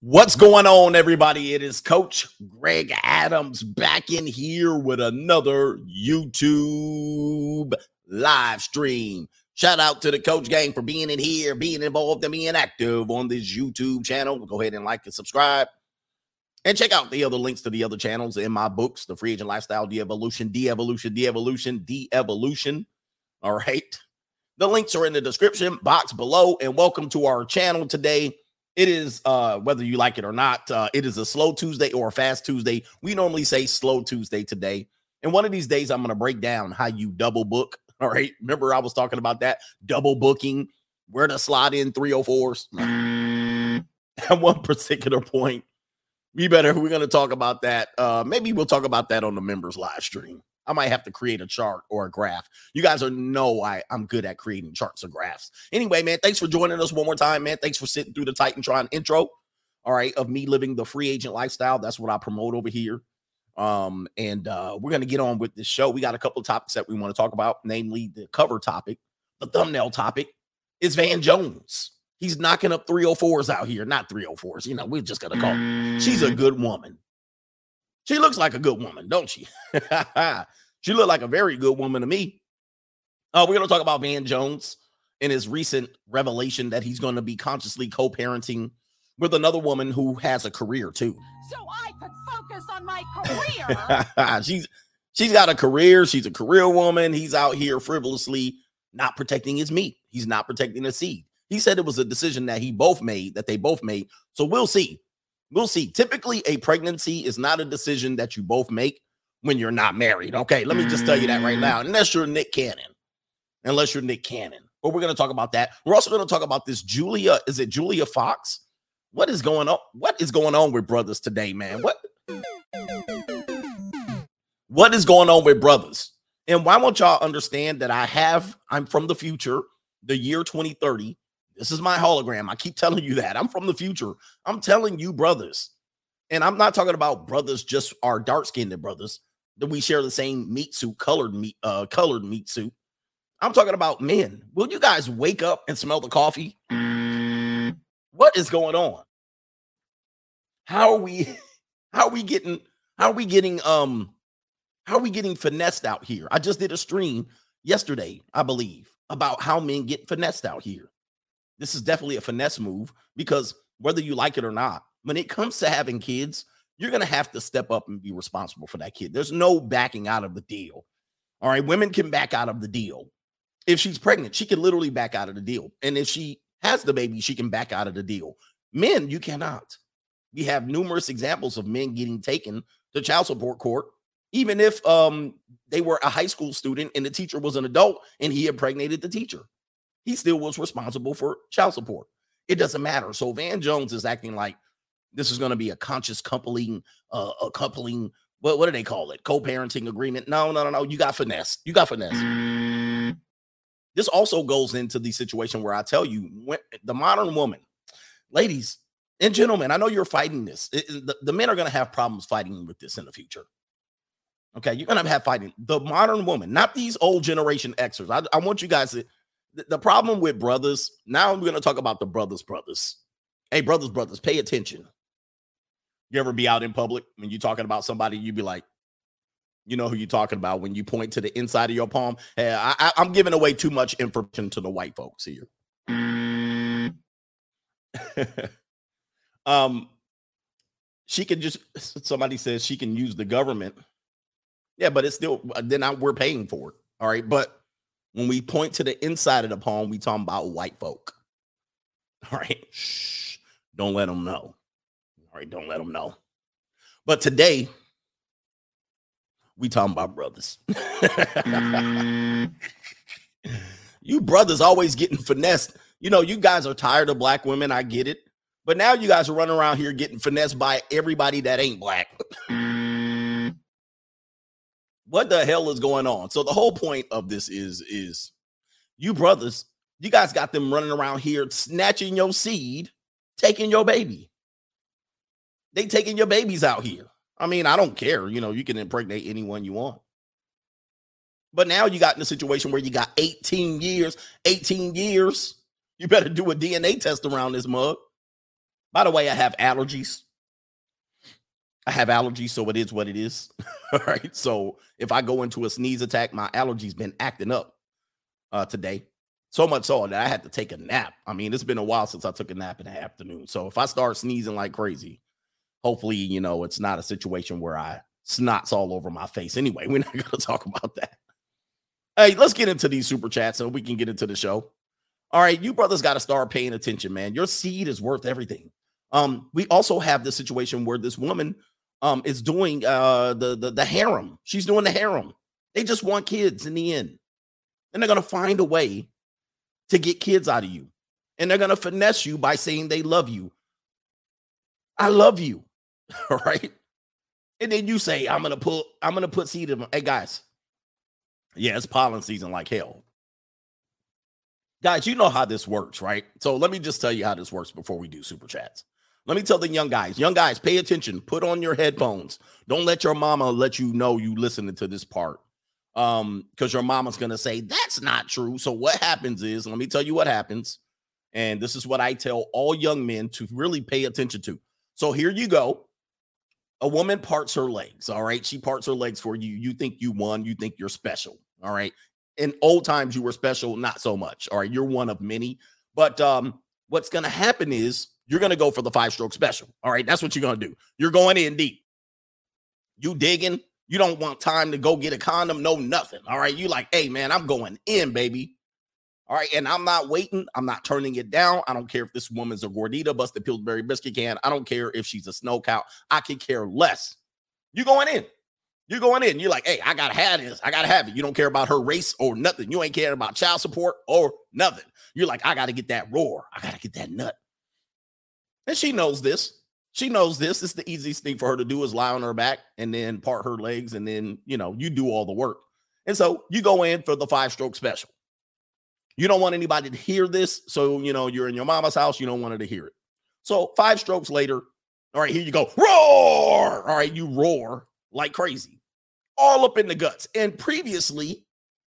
What's going on, everybody? It is Coach Greg Adams back in here with another YouTube live stream. Shout out to the coach gang for being in here, being involved, and being active on this YouTube channel. Go ahead and like and subscribe. And check out the other links to the other channels in my books, The Free Agent Lifestyle, De Evolution, De Evolution, De Evolution, De Evolution. All right. The links are in the description box below. And welcome to our channel today. It is uh whether you like it or not, uh, it is a slow Tuesday or a fast Tuesday. We normally say slow Tuesday today. And one of these days, I'm going to break down how you double book. All right. Remember, I was talking about that double booking, where to slide in 304s. At one particular point, we better, we're going to talk about that. Uh, maybe we'll talk about that on the members live stream. I might have to create a chart or a graph. You guys are know I, I'm good at creating charts or graphs. Anyway, man, thanks for joining us one more time, man. Thanks for sitting through the Titantron intro. All right, of me living the free agent lifestyle. That's what I promote over here. Um, and uh, we're gonna get on with this show. We got a couple of topics that we want to talk about, namely the cover topic, the thumbnail topic is Van Jones. He's knocking up 304s out here, not 304s. You know, we're just gonna call. Her. She's a good woman. She looks like a good woman, don't she? she looked like a very good woman to me. Uh, we're going to talk about Van Jones and his recent revelation that he's going to be consciously co-parenting with another woman who has a career too. So I could focus on my career. she's she's got a career. She's a career woman. He's out here frivolously not protecting his meat. He's not protecting the seed. He said it was a decision that he both made, that they both made. So we'll see. We'll see. Typically, a pregnancy is not a decision that you both make when you're not married. Okay, let me just tell you that right now. Mm. Unless you're Nick Cannon, unless you're Nick Cannon, but we're going to talk about that. We're also going to talk about this Julia. Is it Julia Fox? What is going on? What is going on with brothers today, man? What? What is going on with brothers? And why won't y'all understand that I have? I'm from the future, the year 2030. This is my hologram. I keep telling you that. I'm from the future. I'm telling you, brothers. And I'm not talking about brothers, just our dark-skinned brothers that we share the same meat suit, colored meat, uh, colored meat suit. I'm talking about men. Will you guys wake up and smell the coffee? What is going on? How are we how are we getting how are we getting um how are we getting finessed out here? I just did a stream yesterday, I believe, about how men get finessed out here. This is definitely a finesse move because whether you like it or not, when it comes to having kids, you're going to have to step up and be responsible for that kid. There's no backing out of the deal. All right. Women can back out of the deal. If she's pregnant, she can literally back out of the deal. And if she has the baby, she can back out of the deal. Men, you cannot. We have numerous examples of men getting taken to child support court, even if um, they were a high school student and the teacher was an adult and he impregnated the teacher he still was responsible for child support. It doesn't matter. So Van Jones is acting like this is going to be a conscious coupling, uh, a coupling. What what do they call it? Co-parenting agreement? No, no, no, no. You got finesse. You got finesse. This also goes into the situation where I tell you, when, the modern woman, ladies and gentlemen, I know you're fighting this. It, the, the men are going to have problems fighting with this in the future. Okay, you're going to have fighting the modern woman, not these old generation Xers. I, I want you guys to the problem with brothers, now we're going to talk about the brothers, brothers. Hey, brothers, brothers, pay attention. You ever be out in public when you're talking about somebody, you be like, you know who you're talking about when you point to the inside of your palm. Hey, I, am giving away too much information to the white folks here. um, she can just somebody says she can use the government. Yeah, but it's still then I, we're paying for it. All right, but when we point to the inside of the palm, we talking about white folk. All right. Shh. Don't let them know. All right. Don't let them know. But today, we talking about brothers. Mm. you brothers always getting finessed. You know, you guys are tired of black women. I get it. But now you guys are running around here getting finessed by everybody that ain't black. what the hell is going on? So the whole point of this is is you brothers, you guys got them running around here snatching your seed, taking your baby. They taking your babies out here. I mean, I don't care. You know, you can impregnate anyone you want. But now you got in a situation where you got 18 years, 18 years. You better do a DNA test around this mug. By the way, I have allergies. I have allergies, so it is what it is. All right. So if I go into a sneeze attack, my allergies been acting up uh, today. So much so that I had to take a nap. I mean, it's been a while since I took a nap in the afternoon. So if I start sneezing like crazy, hopefully, you know, it's not a situation where I snots all over my face. Anyway, we're not going to talk about that. Hey, let's get into these super chats so we can get into the show. All right, you brothers got to start paying attention, man. Your seed is worth everything. Um, we also have the situation where this woman um is doing uh the, the the harem. She's doing the harem. They just want kids in the end. And they're gonna find a way to get kids out of you. And they're gonna finesse you by saying they love you. I love you. All right. And then you say, I'm gonna put, I'm gonna put seed in. Hey guys, yeah, it's pollen season like hell. Guys, you know how this works, right? So let me just tell you how this works before we do super chats. Let me tell the young guys, young guys, pay attention. Put on your headphones. Don't let your mama let you know you listening to this part. Um, because your mama's gonna say that's not true. So what happens is, let me tell you what happens. And this is what I tell all young men to really pay attention to. So here you go. A woman parts her legs. All right. She parts her legs for you. You think you won. You think you're special. All right. In old times, you were special, not so much. All right. You're one of many. But um, what's going to happen is you're going to go for the five stroke special. All right. That's what you're going to do. You're going in deep. You digging. You don't want time to go get a condom. No, nothing. All right. You like, hey, man, I'm going in, baby. All right. And I'm not waiting. I'm not turning it down. I don't care if this woman's a gordita, busted Pillsbury biscuit can. I don't care if she's a snow cow. I could care less. You going in. You're going in. You're like, hey, I gotta have this. I gotta have it. You don't care about her race or nothing. You ain't caring about child support or nothing. You're like, I gotta get that roar. I gotta get that nut. And she knows this. She knows this. It's the easiest thing for her to do is lie on her back and then part her legs, and then you know you do all the work. And so you go in for the five stroke special. You don't want anybody to hear this, so you know you're in your mama's house. You don't want her to hear it. So five strokes later, all right, here you go, roar. All right, you roar like crazy all up in the guts. And previously,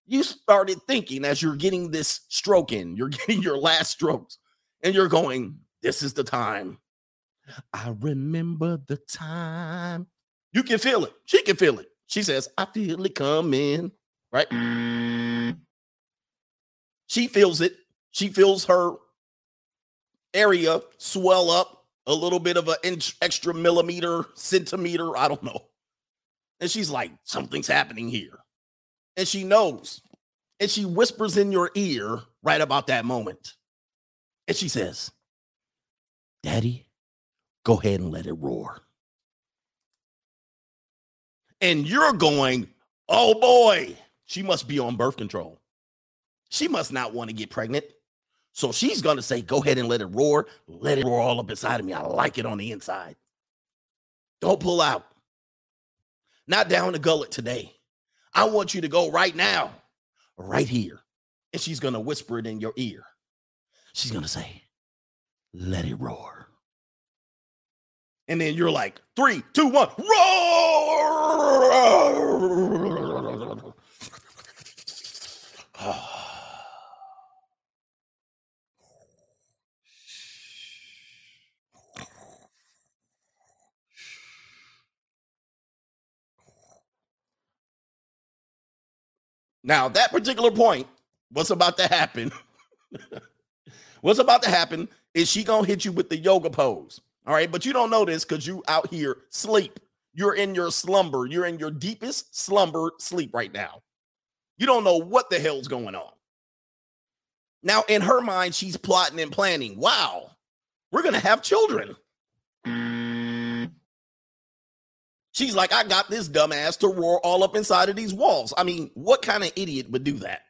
you started thinking as you're getting this stroke in, you're getting your last strokes, and you're going, This is the time. I remember the time. You can feel it. She can feel it. She says, I feel it coming. Right? She feels it. She feels her area swell up a little bit of an inch, extra millimeter, centimeter. I don't know. And she's like, something's happening here. And she knows. And she whispers in your ear right about that moment. And she says, Daddy, go ahead and let it roar. And you're going, oh boy, she must be on birth control. She must not want to get pregnant. So she's going to say, go ahead and let it roar. Let it roar all up inside of me. I like it on the inside. Don't pull out not down the gullet today. I want you to go right now, right here. And she's going to whisper it in your ear. She's going to say, let it roar. And then you're like, three, two, one, roar. Now, that particular point, what's about to happen? what's about to happen is she gonna hit you with the yoga pose. All right, but you don't know this because you out here sleep. You're in your slumber. You're in your deepest slumber sleep right now. You don't know what the hell's going on. Now, in her mind, she's plotting and planning. Wow, we're gonna have children. She's like, I got this dumbass to roar all up inside of these walls. I mean, what kind of idiot would do that?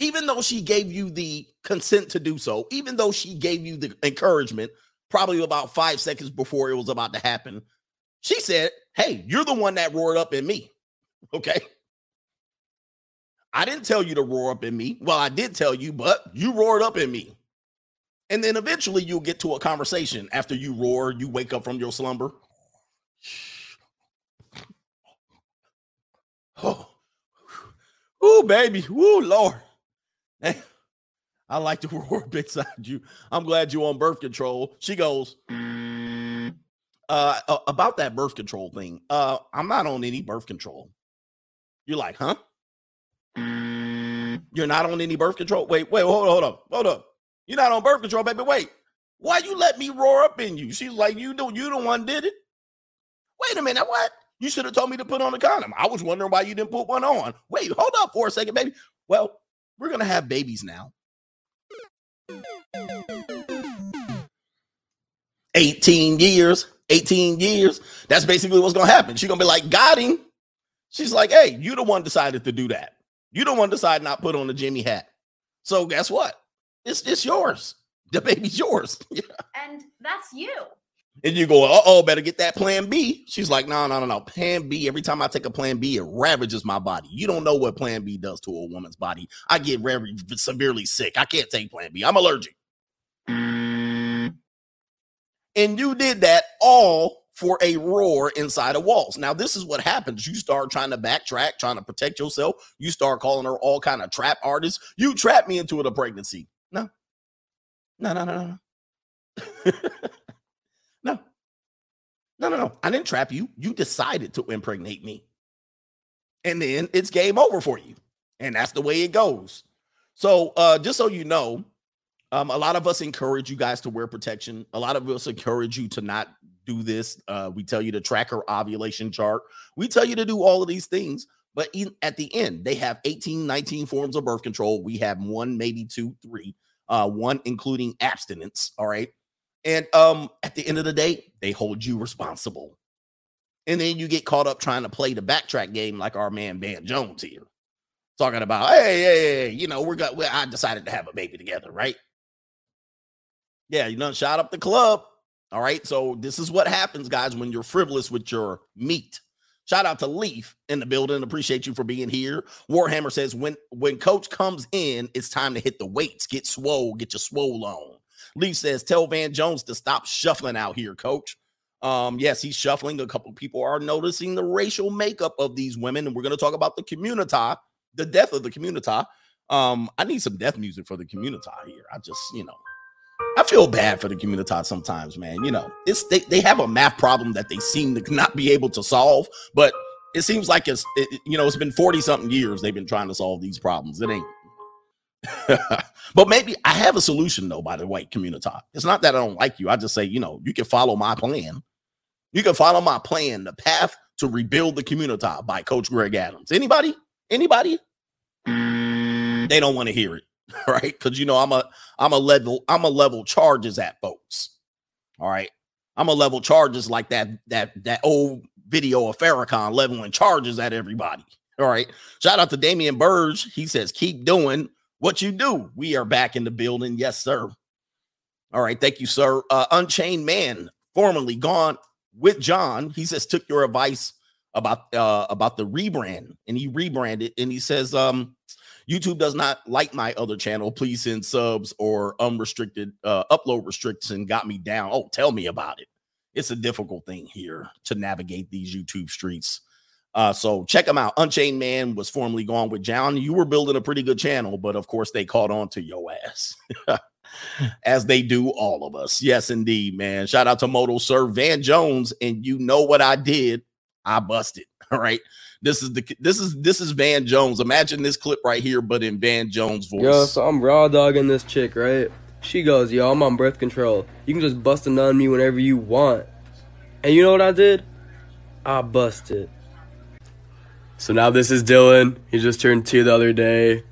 Even though she gave you the consent to do so, even though she gave you the encouragement, probably about five seconds before it was about to happen, she said, Hey, you're the one that roared up in me. Okay. I didn't tell you to roar up in me. Well, I did tell you, but you roared up in me. And then eventually you'll get to a conversation after you roar, you wake up from your slumber. Oh, oh, baby. Ooh, Lord. I like to roar beside you. I'm glad you on birth control. She goes, uh, about that birth control thing. Uh, I'm not on any birth control. You're like, huh? You're not on any birth control. Wait, wait, hold on, hold up, hold up. You're not on birth control, baby. Wait, why you let me roar up in you? She's like, you do, you the one did it. Wait a minute, what? You should have told me to put on a condom. I was wondering why you didn't put one on. Wait, hold up for a second, baby. Well, we're gonna have babies now. 18 years, 18 years. That's basically what's gonna happen. She's gonna be like, got him. She's like, hey, you the one decided to do that. You the one decided not put on the Jimmy hat. So guess what? It's it's yours. The baby's yours. And that's you. And you go, uh oh, better get that plan B. She's like, no, no, no, no. Plan B. Every time I take a plan B, it ravages my body. You don't know what plan B does to a woman's body. I get very severely sick. I can't take plan B. I'm allergic. And you did that all for a roar inside of walls. Now, this is what happens. You start trying to backtrack, trying to protect yourself. You start calling her all kind of trap artists. You trap me into it a pregnancy. No. No, no, no, no. no. No, no, no. I didn't trap you. You decided to impregnate me. And then it's game over for you. And that's the way it goes. So, uh, just so you know, um, a lot of us encourage you guys to wear protection. A lot of us encourage you to not do this. Uh, we tell you to track her ovulation chart. We tell you to do all of these things. But in, at the end, they have 18, 19 forms of birth control. We have one, maybe two, three, uh, one including abstinence. All right. And um, at the end of the day, they hold you responsible. And then you get caught up trying to play the backtrack game like our man Van Jones here. Talking about, hey, hey, hey you know, we're got I decided to have a baby together, right? Yeah, you know, shot up the club. All right. So this is what happens, guys, when you're frivolous with your meat. Shout out to Leaf in the building. Appreciate you for being here. Warhammer says when when coach comes in, it's time to hit the weights, get swole, get your swole on. Leaf says, tell Van Jones to stop shuffling out here, coach. Um, yes, he's shuffling. A couple people are noticing the racial makeup of these women, and we're going to talk about the community, the death of the community. Um, I need some death music for the community here. I just, you know, I feel bad for the community sometimes, man. You know, it's they, they have a math problem that they seem to not be able to solve, but it seems like it's it, you know, it's been 40 something years they've been trying to solve these problems. It ain't. but maybe I have a solution though by the white community. It's not that I don't like you. I just say, you know, you can follow my plan. You can follow my plan, the path to rebuild the community by Coach Greg Adams. Anybody? Anybody? Mm. They don't want to hear it. right? Because you know I'm a I'm a level I'm a level charges at folks. All right, I'm a level charges like that that that old video of Farrakhan leveling charges at everybody. All right, shout out to Damian Burge. He says keep doing what you do. We are back in the building, yes sir. All right, thank you, sir. Uh, Unchained Man, formerly gone with John. He says took your advice about uh about the rebrand and he rebranded and he says um YouTube does not like my other channel. Please send subs or unrestricted uh, upload restriction got me down. Oh, tell me about it. It's a difficult thing here to navigate these YouTube streets. Uh, so check them out. Unchained Man was formerly gone with John. You were building a pretty good channel, but of course they caught on to your ass. As they do all of us. Yes, indeed, man. Shout out to Moto Sir Van Jones. And you know what I did? I busted. All right. This is the this is this is Van Jones. Imagine this clip right here, but in Van Jones' voice. Yo, so I'm raw dogging this chick, right? She goes, yo, I'm on birth control. You can just bust a nut on me whenever you want. And you know what I did? I busted. So now this is Dylan. He just turned two the other day.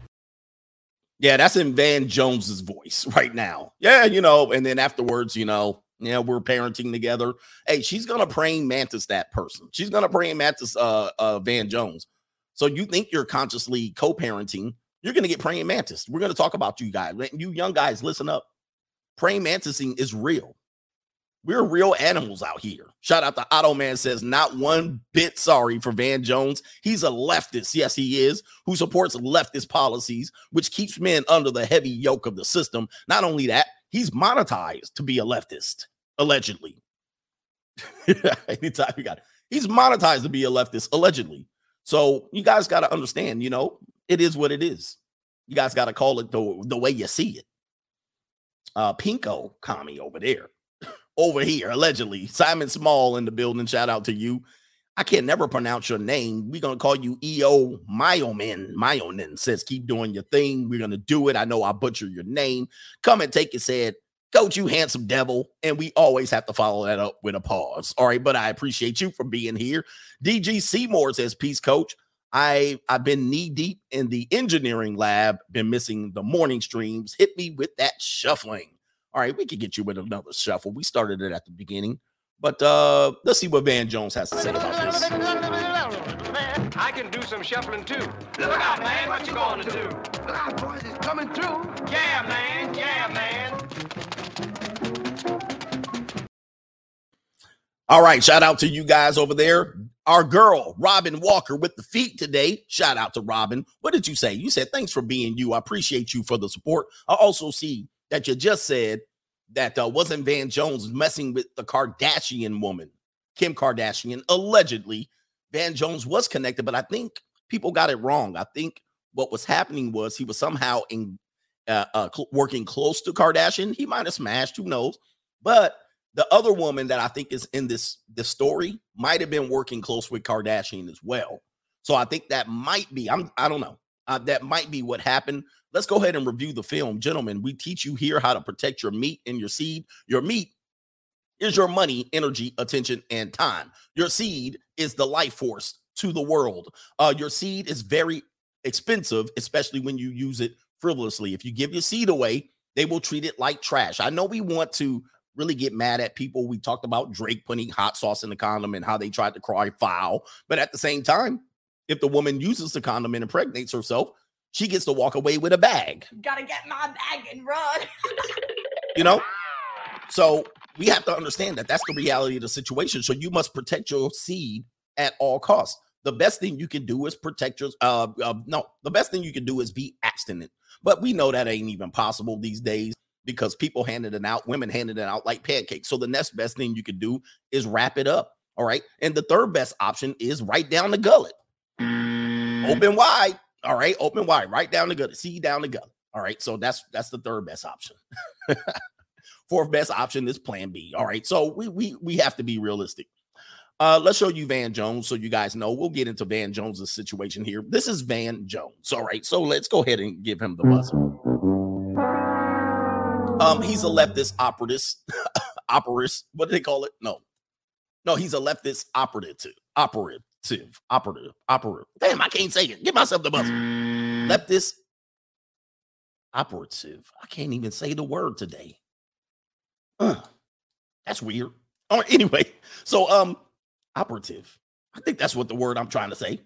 Yeah, that's in Van Jones's voice right now. Yeah, you know, and then afterwards, you know, yeah, we're parenting together. Hey, she's gonna praying mantis that person. She's gonna praying mantis uh uh Van Jones. So you think you're consciously co-parenting, you're gonna get praying mantis. We're gonna talk about you guys. You young guys, listen up. Praying mantising is real. We're real animals out here. Shout out to Otto Man says, not one bit sorry for Van Jones. He's a leftist. Yes, he is, who supports leftist policies, which keeps men under the heavy yoke of the system. Not only that, he's monetized to be a leftist allegedly. Anytime you got it. He's monetized to be a leftist, allegedly. So you guys got to understand, you know, it is what it is. You guys got to call it the, the way you see it. Uh, Pinko commie over there, over here, allegedly. Simon Small in the building. Shout out to you. I can't never pronounce your name. We're gonna call you EO Myomin. Myonin says, keep doing your thing. We're gonna do it. I know I butcher your name. Come and take it, said, Coach, you handsome devil. And we always have to follow that up with a pause. All right, but I appreciate you for being here. DG Seymour says, Peace, coach. I I've been knee deep in the engineering lab, been missing the morning streams. Hit me with that shuffling. All right, we could get you with another shuffle. We started it at the beginning, but uh let's see what Van Jones has to say about this. I can do some shuffling too. Look out, man. What you gonna do? Look out, boys. It's coming through. Yeah, man. Yeah, man. All right, shout out to you guys over there. Our girl, Robin Walker, with the feet today. Shout out to Robin. What did you say? You said, Thanks for being you. I appreciate you for the support. I also see that you just said that uh, wasn't Van Jones messing with the Kardashian woman, Kim Kardashian. Allegedly, Van Jones was connected, but I think people got it wrong. I think what was happening was he was somehow in uh, uh, cl- working close to Kardashian. He might have smashed, who knows? But the other woman that I think is in this this story might have been working close with Kardashian as well. So I think that might be. I'm. I don't know. Uh, that might be what happened. Let's go ahead and review the film, gentlemen. We teach you here how to protect your meat and your seed. Your meat is your money, energy, attention, and time. Your seed is the life force to the world. Uh, your seed is very expensive, especially when you use it frivolously. If you give your seed away, they will treat it like trash. I know we want to really get mad at people. We talked about Drake putting hot sauce in the condom and how they tried to cry foul. But at the same time, if the woman uses the condom and impregnates herself, she gets to walk away with a bag, Gotta get my bag and run. you know? So we have to understand that that's the reality of the situation. So you must protect your seed at all costs. The best thing you can do is protect your uh, uh no, the best thing you can do is be abstinent. But we know that ain't even possible these days because people handed it out, women handed it out like pancakes. So the next best thing you can do is wrap it up. All right. And the third best option is right down the gullet. Open wide. All right. Open wide. Right down the gullet. See down the gullet. All right. So that's that's the third best option. Fourth best option is plan B. All right. So we we we have to be realistic. Uh, let's show you Van Jones so you guys know. We'll get into Van Jones's situation here. This is Van Jones. All right. So let's go ahead and give him the buzzer. Um, he's a leftist operative. operative. What do they call it? No. No, he's a leftist operative. Operative. Operative. Operative. Damn, I can't say it. Give myself the buzzer. Leftist operative. I can't even say the word today. Uh, that's weird. All right, anyway, so um, operative. I think that's what the word I'm trying to say.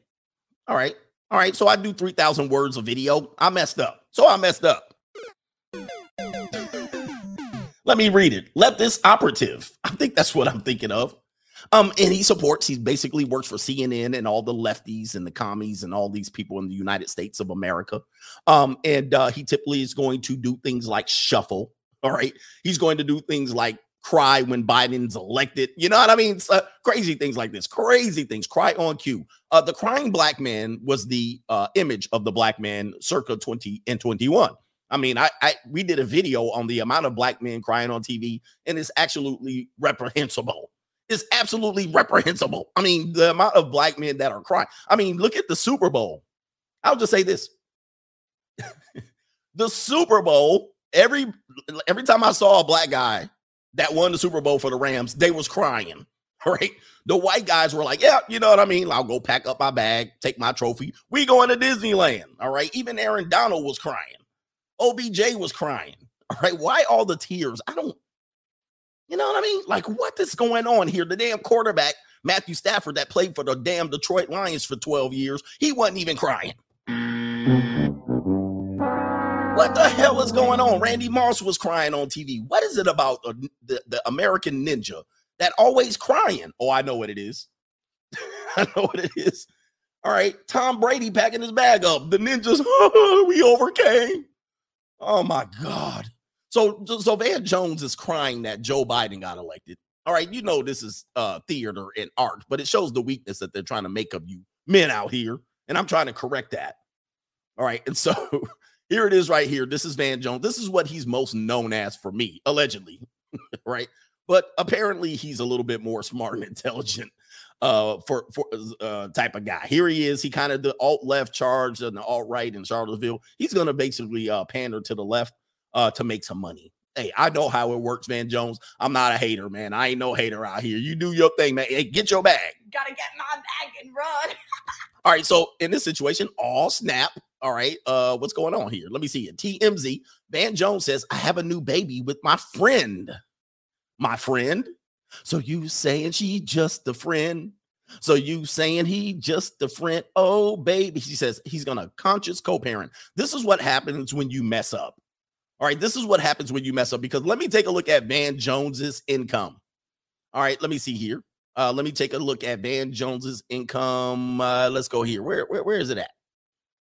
All right. All right. So I do 3,000 words of video. I messed up. So I messed up. Let me read it. Leftist operative. I think that's what I'm thinking of. Um, and he supports, he basically works for CNN and all the lefties and the commies and all these people in the United States of America. Um, and uh, he typically is going to do things like shuffle. All right. He's going to do things like cry when Biden's elected. You know what I mean? Uh, crazy things like this. Crazy things. Cry on cue. Uh, the crying black man was the uh, image of the black man circa 20 and 21. I mean, I, I we did a video on the amount of black men crying on TV, and it's absolutely reprehensible. It's absolutely reprehensible. I mean, the amount of black men that are crying. I mean, look at the Super Bowl. I'll just say this: the Super Bowl. Every every time I saw a black guy that won the Super Bowl for the Rams, they was crying. Right? The white guys were like, "Yeah, you know what I mean. I'll go pack up my bag, take my trophy. We going to Disneyland." All right. Even Aaron Donald was crying. OBJ was crying. All right. Why all the tears? I don't, you know what I mean? Like, what is going on here? The damn quarterback, Matthew Stafford, that played for the damn Detroit Lions for 12 years, he wasn't even crying. What the hell is going on? Randy Moss was crying on TV. What is it about the, the, the American ninja that always crying? Oh, I know what it is. I know what it is. All right. Tom Brady packing his bag up. The ninjas, we overcame. Oh my God. So, so Van Jones is crying that Joe Biden got elected. All right, you know this is uh theater and art, but it shows the weakness that they're trying to make of you men out here, and I'm trying to correct that. All right, and so here it is right here. This is Van Jones. This is what he's most known as for me, allegedly, right? But apparently he's a little bit more smart and intelligent uh for for uh type of guy. Here he is. He kind of the alt left charge and the alt right in Charlottesville. He's gonna basically uh pander to the left uh to make some money. Hey, I know how it works, Van Jones. I'm not a hater, man. I ain't no hater out here. You do your thing, man. Hey, get your bag. Gotta get my bag and run. All right, so in this situation, all snap. All right, uh, what's going on here? Let me see it. TMZ. Van Jones says, "I have a new baby with my friend." My friend. So you saying she just a friend? So you saying he just a friend? Oh, baby. She says he's gonna conscious co-parent. This is what happens when you mess up. All right, this is what happens when you mess up. Because let me take a look at Van Jones's income. All right, let me see here. Uh, let me take a look at Van Jones's income. Uh, let's go here. Where, where where is it at?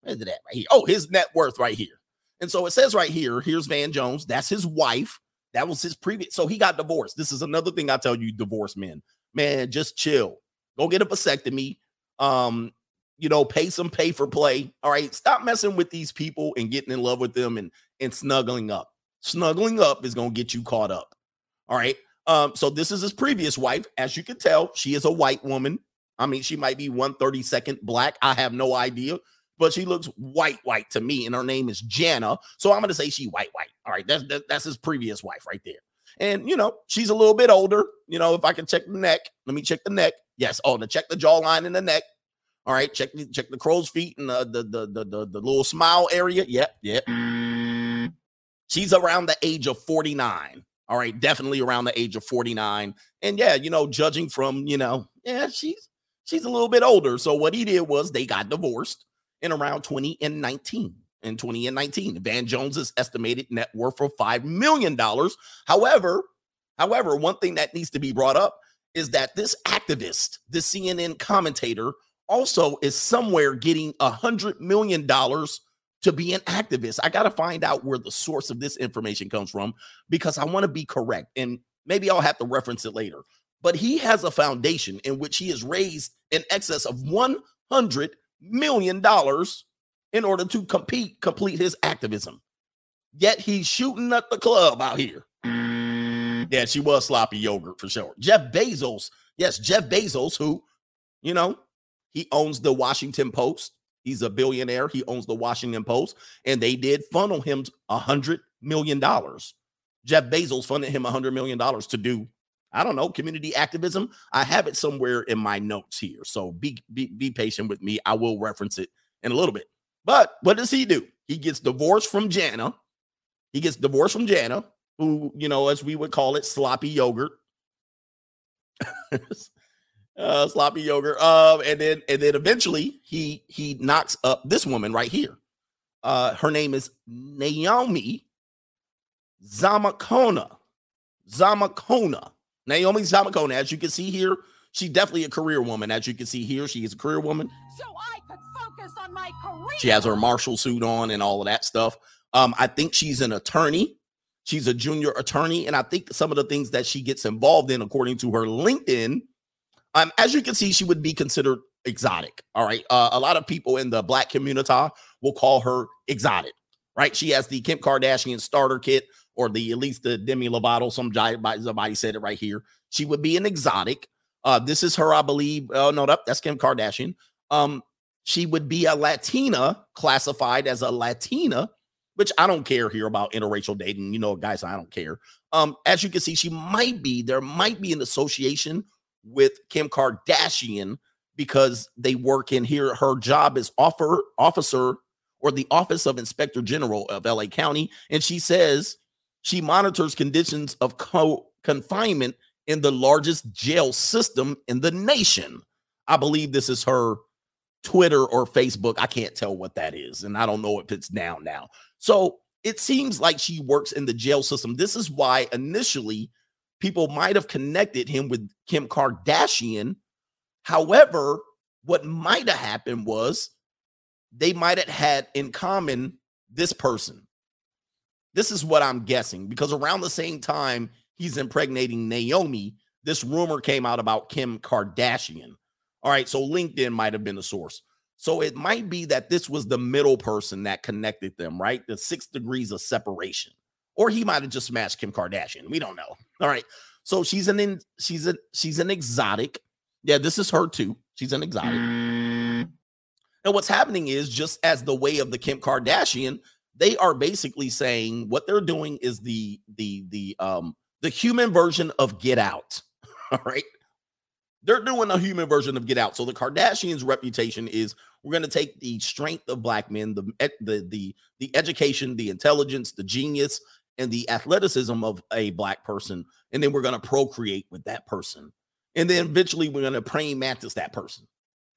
Where is it at? Right here. Oh, his net worth right here. And so it says right here, here's Van Jones. That's his wife. That was his previous. So he got divorced. This is another thing I tell you, divorced men. Man, just chill. Go get a vasectomy. Um, you know, pay some pay for play. All right. Stop messing with these people and getting in love with them and and snuggling up. Snuggling up is gonna get you caught up. All right. Um, so this is his previous wife. As you can tell, she is a white woman. I mean, she might be 132nd black. I have no idea, but she looks white, white to me, and her name is Jana. So I'm gonna say she white, white. All right, that's that, that's his previous wife right there. And you know, she's a little bit older. You know, if I can check the neck, let me check the neck. Yes, oh, to check the jawline and the neck. All right, check the check the crow's feet and the the the the, the, the little smile area. Yep, yep. She's around the age of 49. All right, definitely around the age of 49. And yeah, you know, judging from, you know, yeah, she's she's a little bit older. So what he did was they got divorced in around 20 and 19. In 20 and 19, Van Jones's estimated net worth of $5 million. However, however, one thing that needs to be brought up is that this activist, this CNN commentator, also is somewhere getting a hundred million dollars to be an activist. I got to find out where the source of this information comes from because I want to be correct. And maybe I'll have to reference it later. But he has a foundation in which he has raised in excess of $100 million in order to compete, complete his activism. Yet he's shooting at the club out here. Mm. Yeah, she was sloppy yogurt for sure. Jeff Bezos. Yes, Jeff Bezos, who, you know, he owns the Washington Post. He's a billionaire. He owns the Washington Post, and they did funnel him a hundred million dollars. Jeff Bezos funded him a hundred million dollars to do, I don't know, community activism. I have it somewhere in my notes here, so be, be be patient with me. I will reference it in a little bit. But what does he do? He gets divorced from Jana. He gets divorced from Jana, who you know, as we would call it, sloppy yogurt. uh, sloppy yogurt. Um, and then and then eventually he he knocks up this woman right here. Uh, her name is Naomi Zamakona. Zamakona. Naomi Zamakona. As you can see here, she's definitely a career woman. As you can see here, she is a career woman. So I could focus on my career. She has her marshal suit on and all of that stuff. Um, I think she's an attorney. She's a junior attorney, and I think some of the things that she gets involved in, according to her LinkedIn, um, as you can see, she would be considered exotic. All right. Uh, a lot of people in the black community will call her exotic, right? She has the Kim Kardashian starter kit, or the at least the Demi Lovato. Some giant somebody said it right here. She would be an exotic. Uh, this is her, I believe. Oh no, that, that's Kim Kardashian. Um, she would be a Latina, classified as a Latina, which I don't care here about interracial dating. You know, guys, I don't care. Um, as you can see, she might be there might be an association with Kim Kardashian because they work in here. Her job is offer officer or the Office of Inspector General of LA County, and she says she monitors conditions of co- confinement in the largest jail system in the nation. I believe this is her Twitter or Facebook. I can't tell what that is, and I don't know if it's down now. So it seems like she works in the jail system. This is why initially people might have connected him with Kim Kardashian. However, what might have happened was they might have had in common this person. This is what I'm guessing because around the same time he's impregnating Naomi, this rumor came out about Kim Kardashian. All right, so LinkedIn might have been the source. So it might be that this was the middle person that connected them, right? The six degrees of separation. Or he might have just smashed Kim Kardashian. We don't know. All right. So she's an in, she's a she's an exotic. Yeah, this is her too. She's an exotic. And what's happening is just as the way of the Kim Kardashian, they are basically saying what they're doing is the the the um the human version of Get Out. All right. They're doing a human version of Get Out. So the Kardashians' reputation is we're going to take the strength of black men, the the the the education, the intelligence, the genius, and the athleticism of a black person, and then we're going to procreate with that person, and then eventually we're going to praying mantis that person.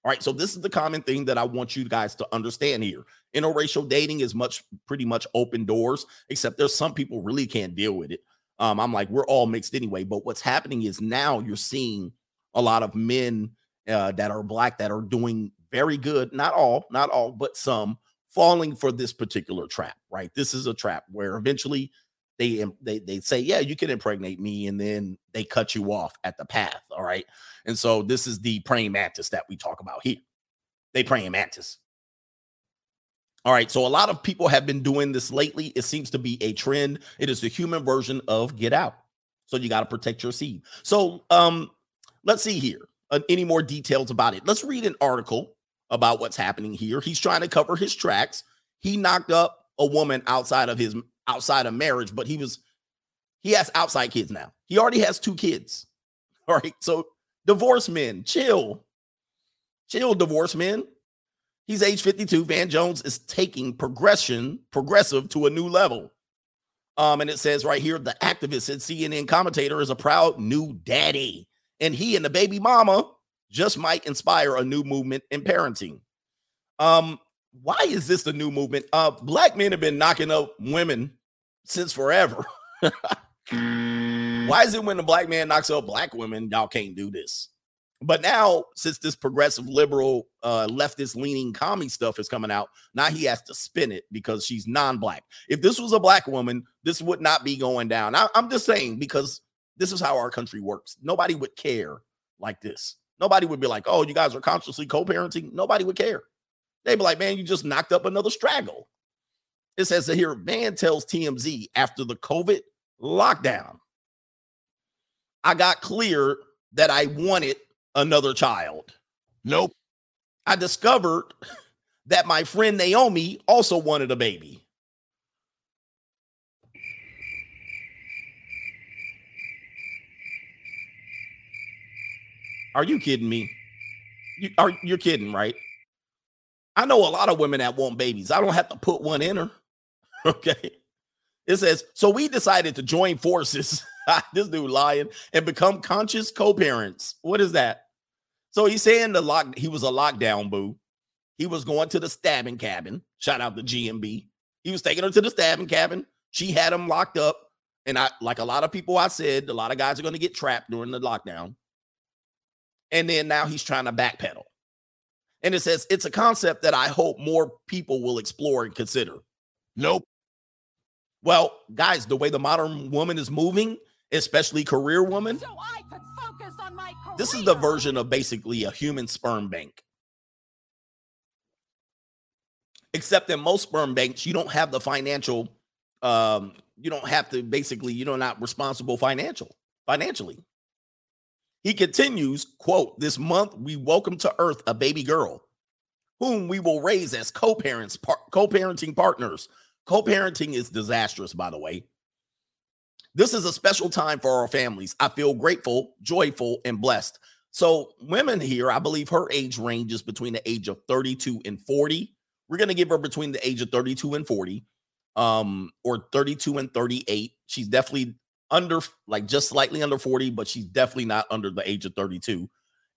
All right, so this is the common thing that I want you guys to understand here. Interracial dating is much pretty much open doors, except there's some people really can't deal with it. Um, I'm like, we're all mixed anyway. But what's happening is now you're seeing a lot of men uh, that are black that are doing very good. Not all, not all, but some falling for this particular trap. Right? This is a trap where eventually they they they say, yeah, you can impregnate me, and then they cut you off at the path. All right, and so this is the praying mantis that we talk about here. They praying mantis. All right, so a lot of people have been doing this lately. It seems to be a trend. It is the human version of get out. So you got to protect your seed. So um, let's see here. Uh, any more details about it? Let's read an article about what's happening here. He's trying to cover his tracks. He knocked up a woman outside of his outside of marriage, but he was he has outside kids now. He already has two kids. All right. So divorce men, chill. Chill, divorce men. He's age 52. Van Jones is taking progression, progressive to a new level. Um, and it says right here, the activist and CNN commentator is a proud new daddy. And he and the baby mama just might inspire a new movement in parenting. Um, why is this the new movement? Uh, black men have been knocking up women since forever. Why is it when a black man knocks up black women, y'all can't do this? But now, since this progressive liberal uh leftist leaning commie stuff is coming out, now he has to spin it because she's non-black. If this was a black woman, this would not be going down. I, I'm just saying because this is how our country works. Nobody would care like this. Nobody would be like, "Oh, you guys are consciously co-parenting." Nobody would care. They'd be like, "Man, you just knocked up another straggle." It says that here, man tells TMZ after the COVID lockdown, I got clear that I wanted another child. Nope. I discovered that my friend Naomi also wanted a baby. Are you kidding me? You are you're kidding, right? I know a lot of women that want babies. I don't have to put one in her. Okay. It says, so we decided to join forces. this dude lying and become conscious co-parents. What is that? So he's saying the lock, he was a lockdown boo. He was going to the stabbing cabin. Shout out to GMB. He was taking her to the stabbing cabin. She had him locked up. And I, like a lot of people, I said, a lot of guys are going to get trapped during the lockdown. And then now he's trying to backpedal. And it says it's a concept that I hope more people will explore and consider. Nope. Well, guys, the way the modern woman is moving, especially career woman, So I could focus on my career. this is the version of basically a human sperm bank. Except in most sperm banks, you don't have the financial, um, you don't have to basically, you know, not responsible financial financially. He continues, quote, this month we welcome to earth a baby girl whom we will raise as co-parents, par- co-parenting partners. Co-parenting is disastrous, by the way. This is a special time for our families. I feel grateful, joyful, and blessed. So, women here, I believe her age range is between the age of 32 and 40. We're going to give her between the age of 32 and 40, um, or 32 and 38. She's definitely under, like just slightly under 40, but she's definitely not under the age of 32.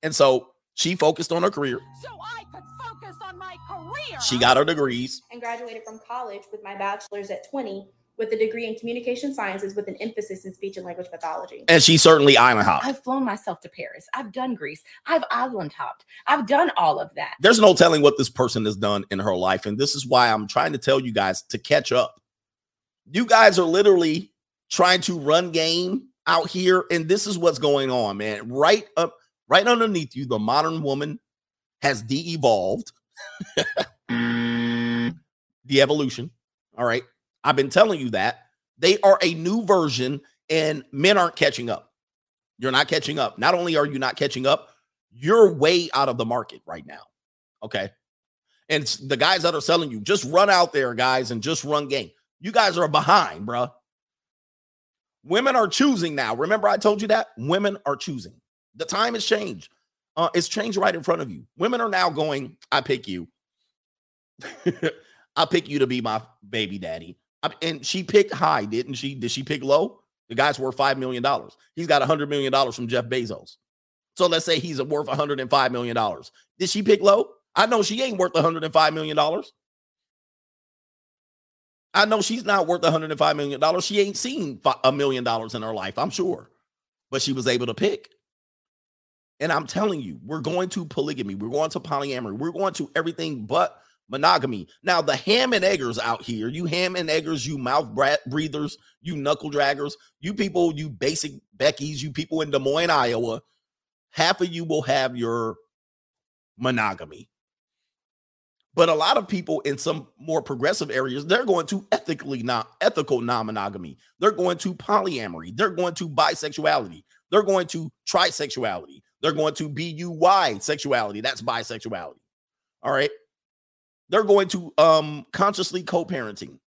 And so she focused on her career. So I could focus on my career. She got her degrees. and graduated from college with my bachelor's at 20 with a degree in communication sciences with an emphasis in speech and language pathology. And she certainly island hopped. I've flown myself to Paris. I've done Greece. I've island hopped. I've done all of that. There's no telling what this person has done in her life. And this is why I'm trying to tell you guys to catch up. You guys are literally trying to run game out here. And this is what's going on, man. Right up, right underneath you, the modern woman has de-evolved. Mm. the evolution. All right. I've been telling you that. They are a new version, and men aren't catching up. You're not catching up. Not only are you not catching up, you're way out of the market right now. Okay. And the guys that are selling you, just run out there, guys, and just run game. You guys are behind, bruh. Women are choosing now. Remember, I told you that? Women are choosing. The time has changed. Uh, it's changed right in front of you. Women are now going, I pick you. I pick you to be my baby daddy. I, and she picked high, didn't she? Did she pick low? The guy's worth $5 million. He's got $100 million from Jeff Bezos. So let's say he's worth $105 million. Did she pick low? I know she ain't worth $105 million. I know she's not worth $105 million. She ain't seen a million dollars in her life, I'm sure. But she was able to pick. And I'm telling you, we're going to polygamy. We're going to polyamory. We're going to everything but monogamy. Now, the ham and eggers out here, you ham and eggers, you mouth breathers, you knuckle draggers, you people, you basic Beckies, you people in Des Moines, Iowa, half of you will have your monogamy. But a lot of people in some more progressive areas, they're going to ethically not ethical non-monogamy. They're going to polyamory. They're going to bisexuality. They're going to trisexuality. They're going to BUY sexuality. That's bisexuality. All right. They're going to um consciously co-parenting.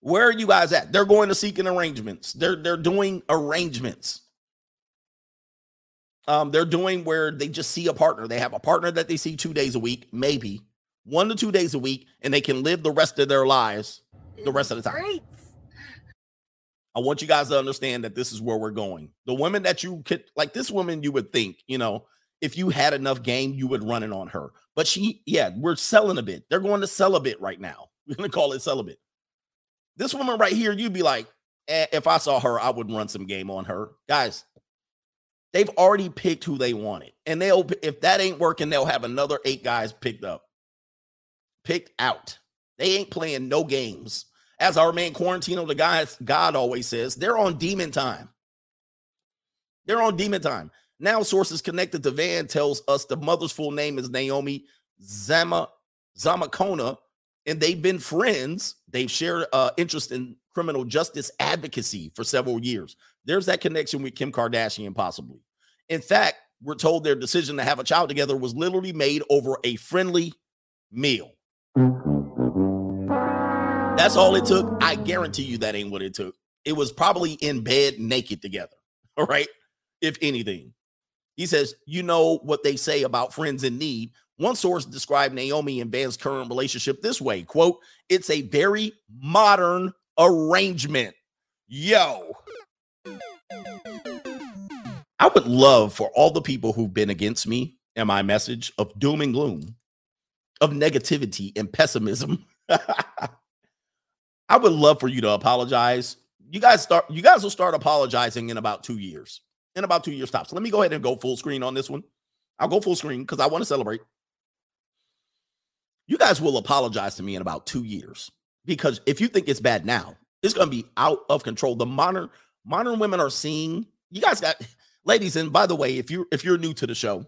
Where are you guys at? They're going to seeking arrangements. They're they're doing arrangements. Um, they're doing where they just see a partner. They have a partner that they see two days a week, maybe one to two days a week, and they can live the rest of their lives the rest of the time. Great. I want you guys to understand that this is where we're going. The women that you could like this woman, you would think, you know, if you had enough game, you would run it on her. But she, yeah, we're selling a bit. They're going to sell a bit right now. We're going to call it celibate. This woman right here, you'd be like, eh, if I saw her, I would run some game on her. Guys, they've already picked who they wanted. And they'll, if that ain't working, they'll have another eight guys picked up, picked out. They ain't playing no games. As our man Quarantino, the guys, God always says, they're on demon time. They're on demon time. Now, sources connected to Van tells us the mother's full name is Naomi Zama Zamacona, and they've been friends. They've shared uh, interest in criminal justice advocacy for several years. There's that connection with Kim Kardashian, possibly. In fact, we're told their decision to have a child together was literally made over a friendly meal. That's all it took. I guarantee you that ain't what it took. It was probably in bed naked together. All right. If anything, he says, you know what they say about friends in need. One source described Naomi and Van's current relationship this way quote, it's a very modern arrangement. Yo. I would love for all the people who've been against me and my message of doom and gloom, of negativity and pessimism. I would love for you to apologize. You guys start you guys will start apologizing in about 2 years. In about 2 years tops. So let me go ahead and go full screen on this one. I'll go full screen cuz I want to celebrate. You guys will apologize to me in about 2 years because if you think it's bad now, it's going to be out of control. The modern modern women are seeing you guys got ladies and by the way, if you if you're new to the show,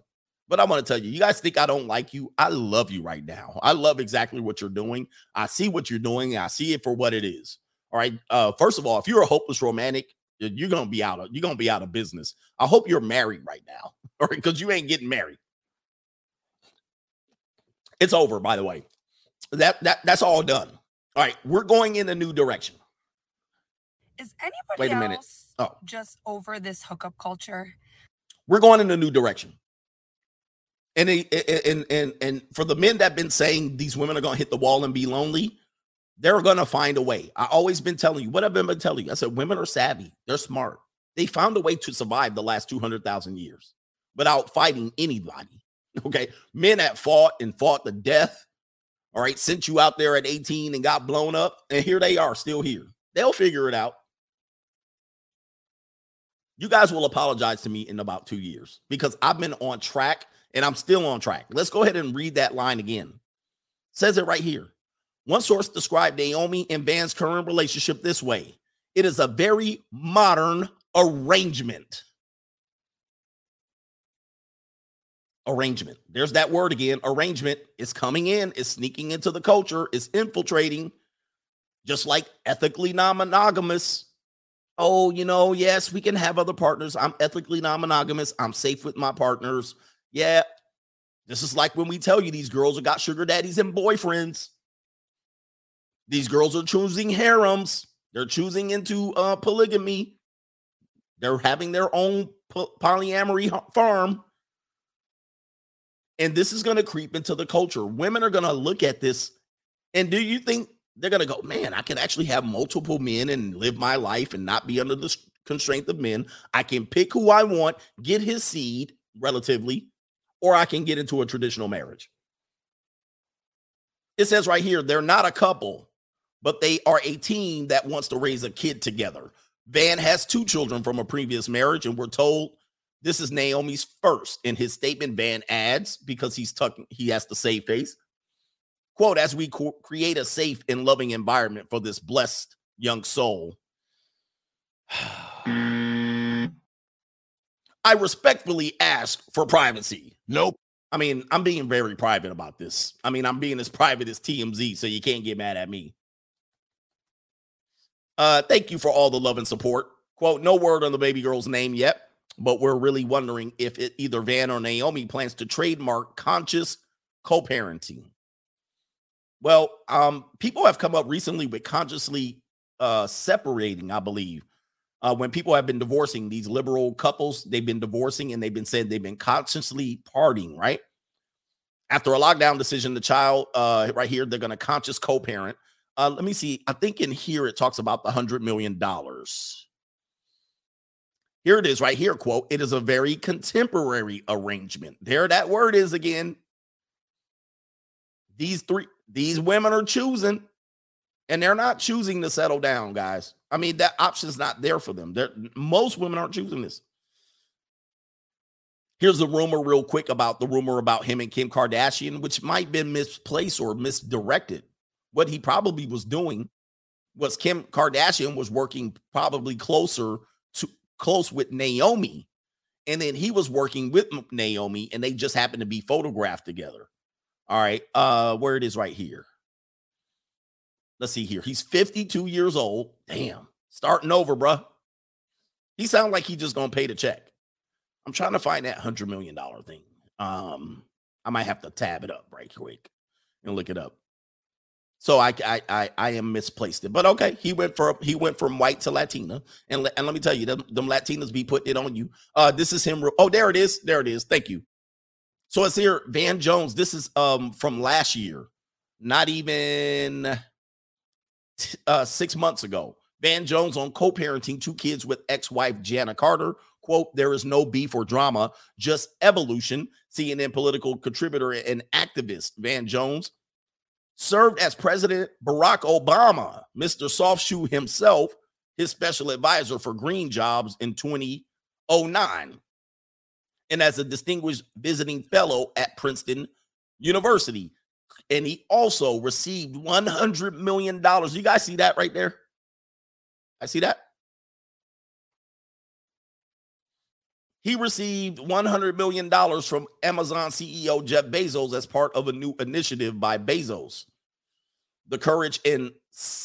but I want to tell you, you guys think I don't like you. I love you right now. I love exactly what you're doing. I see what you're doing. I see it for what it is. All right. Uh, first of all, if you're a hopeless romantic, you're gonna be out of you're gonna be out of business. I hope you're married right now, or because you ain't getting married. It's over, by the way. That that that's all done. All right, we're going in a new direction. Is anybody Wait a minute. Oh. just over this hookup culture? We're going in a new direction. And and and and for the men that been saying these women are gonna hit the wall and be lonely, they're gonna find a way. I always been telling you what I've been telling you. I said women are savvy, they're smart. They found a way to survive the last two hundred thousand years without fighting anybody. Okay, men that fought and fought to death. All right, sent you out there at 18 and got blown up, and here they are still here. They'll figure it out. You guys will apologize to me in about two years because I've been on track and I'm still on track. Let's go ahead and read that line again. says it right here. One source described Naomi and Van's current relationship this way it is a very modern arrangement. Arrangement. There's that word again. Arrangement is coming in, is sneaking into the culture, is infiltrating, just like ethically non monogamous. Oh, you know, yes, we can have other partners. I'm ethically non monogamous. I'm safe with my partners. Yeah. This is like when we tell you these girls have got sugar daddies and boyfriends. These girls are choosing harems. They're choosing into uh, polygamy. They're having their own polyamory farm. And this is going to creep into the culture. Women are going to look at this. And do you think they're going to go, man, I can actually have multiple men and live my life and not be under the constraint of men? I can pick who I want, get his seed relatively, or I can get into a traditional marriage. It says right here, they're not a couple, but they are a team that wants to raise a kid together. Van has two children from a previous marriage, and we're told this is Naomi's first. In his statement, Van adds, because he's tucking, he has to save face. Quote, as we co- create a safe and loving environment for this blessed young soul. I respectfully ask for privacy. Nope. I mean, I'm being very private about this. I mean, I'm being as private as TMZ, so you can't get mad at me. Uh, thank you for all the love and support. Quote, no word on the baby girl's name yet, but we're really wondering if it, either Van or Naomi plans to trademark conscious co-parenting. Well, um, people have come up recently with consciously uh separating, I believe. Uh, when people have been divorcing, these liberal couples, they've been divorcing and they've been saying they've been consciously parting, right? After a lockdown decision, the child, uh, right here, they're going to conscious co parent. Uh, let me see. I think in here it talks about the $100 million. Here it is, right here. Quote, it is a very contemporary arrangement. There that word is again. These three, these women are choosing, and they're not choosing to settle down, guys. I mean, that option's not there for them. They're, most women aren't choosing this. Here's a rumor, real quick, about the rumor about him and Kim Kardashian, which might been misplaced or misdirected. What he probably was doing was Kim Kardashian was working probably closer to close with Naomi, and then he was working with Naomi, and they just happened to be photographed together. All right, uh, where it is right here. Let's see here. He's 52 years old. Damn, starting over, bruh. He sounds like he just gonna pay the check. I'm trying to find that hundred million dollar thing. Um, I might have to tab it up right quick and look it up. So I I I, I am misplaced it, but okay. He went for he went from white to Latina, and and let me tell you, them, them Latinas be putting it on you. Uh, this is him. re- Oh, there it is. There it is. Thank you. So it's here, Van Jones. This is um from last year, not even uh, six months ago. Van Jones on co parenting two kids with ex wife Jana Carter. Quote, there is no beef or drama, just evolution. CNN political contributor and activist Van Jones served as President Barack Obama, Mr. Soft Shoe himself, his special advisor for green jobs in 2009, and as a distinguished visiting fellow at Princeton University. And he also received $100 million. You guys see that right there? I see that. He received $100 million from Amazon CEO Jeff Bezos as part of a new initiative by Bezos, the Courage and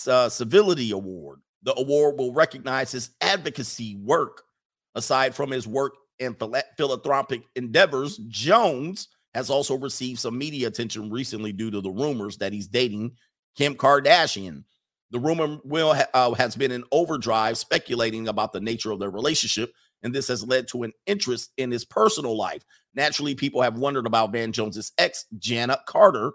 uh, Civility Award. The award will recognize his advocacy work. Aside from his work and phila- philanthropic endeavors, Jones has also received some media attention recently due to the rumors that he's dating Kim Kardashian. The rumor will uh, has been in overdrive, speculating about the nature of their relationship, and this has led to an interest in his personal life. Naturally, people have wondered about Van Jones's ex, Janet Carter,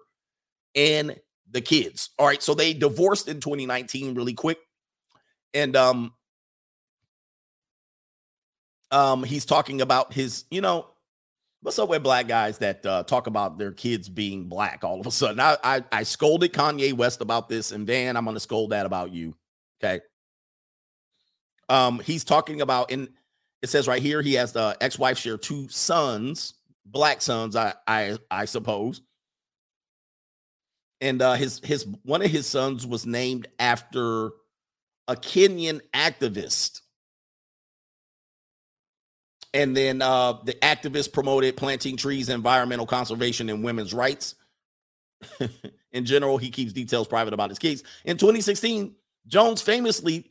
and the kids. All right, so they divorced in 2019, really quick, and um, um, he's talking about his, you know, what's up with black guys that uh, talk about their kids being black all of a sudden. I, I I scolded Kanye West about this, and Van, I'm gonna scold that about you. Okay. Um, he's talking about in it says right here he has the ex-wife share two sons, black sons, I I I suppose. And uh his his one of his sons was named after a Kenyan activist. And then uh, the activist promoted planting trees, environmental conservation, and women's rights. In general, he keeps details private about his case. In 2016, Jones famously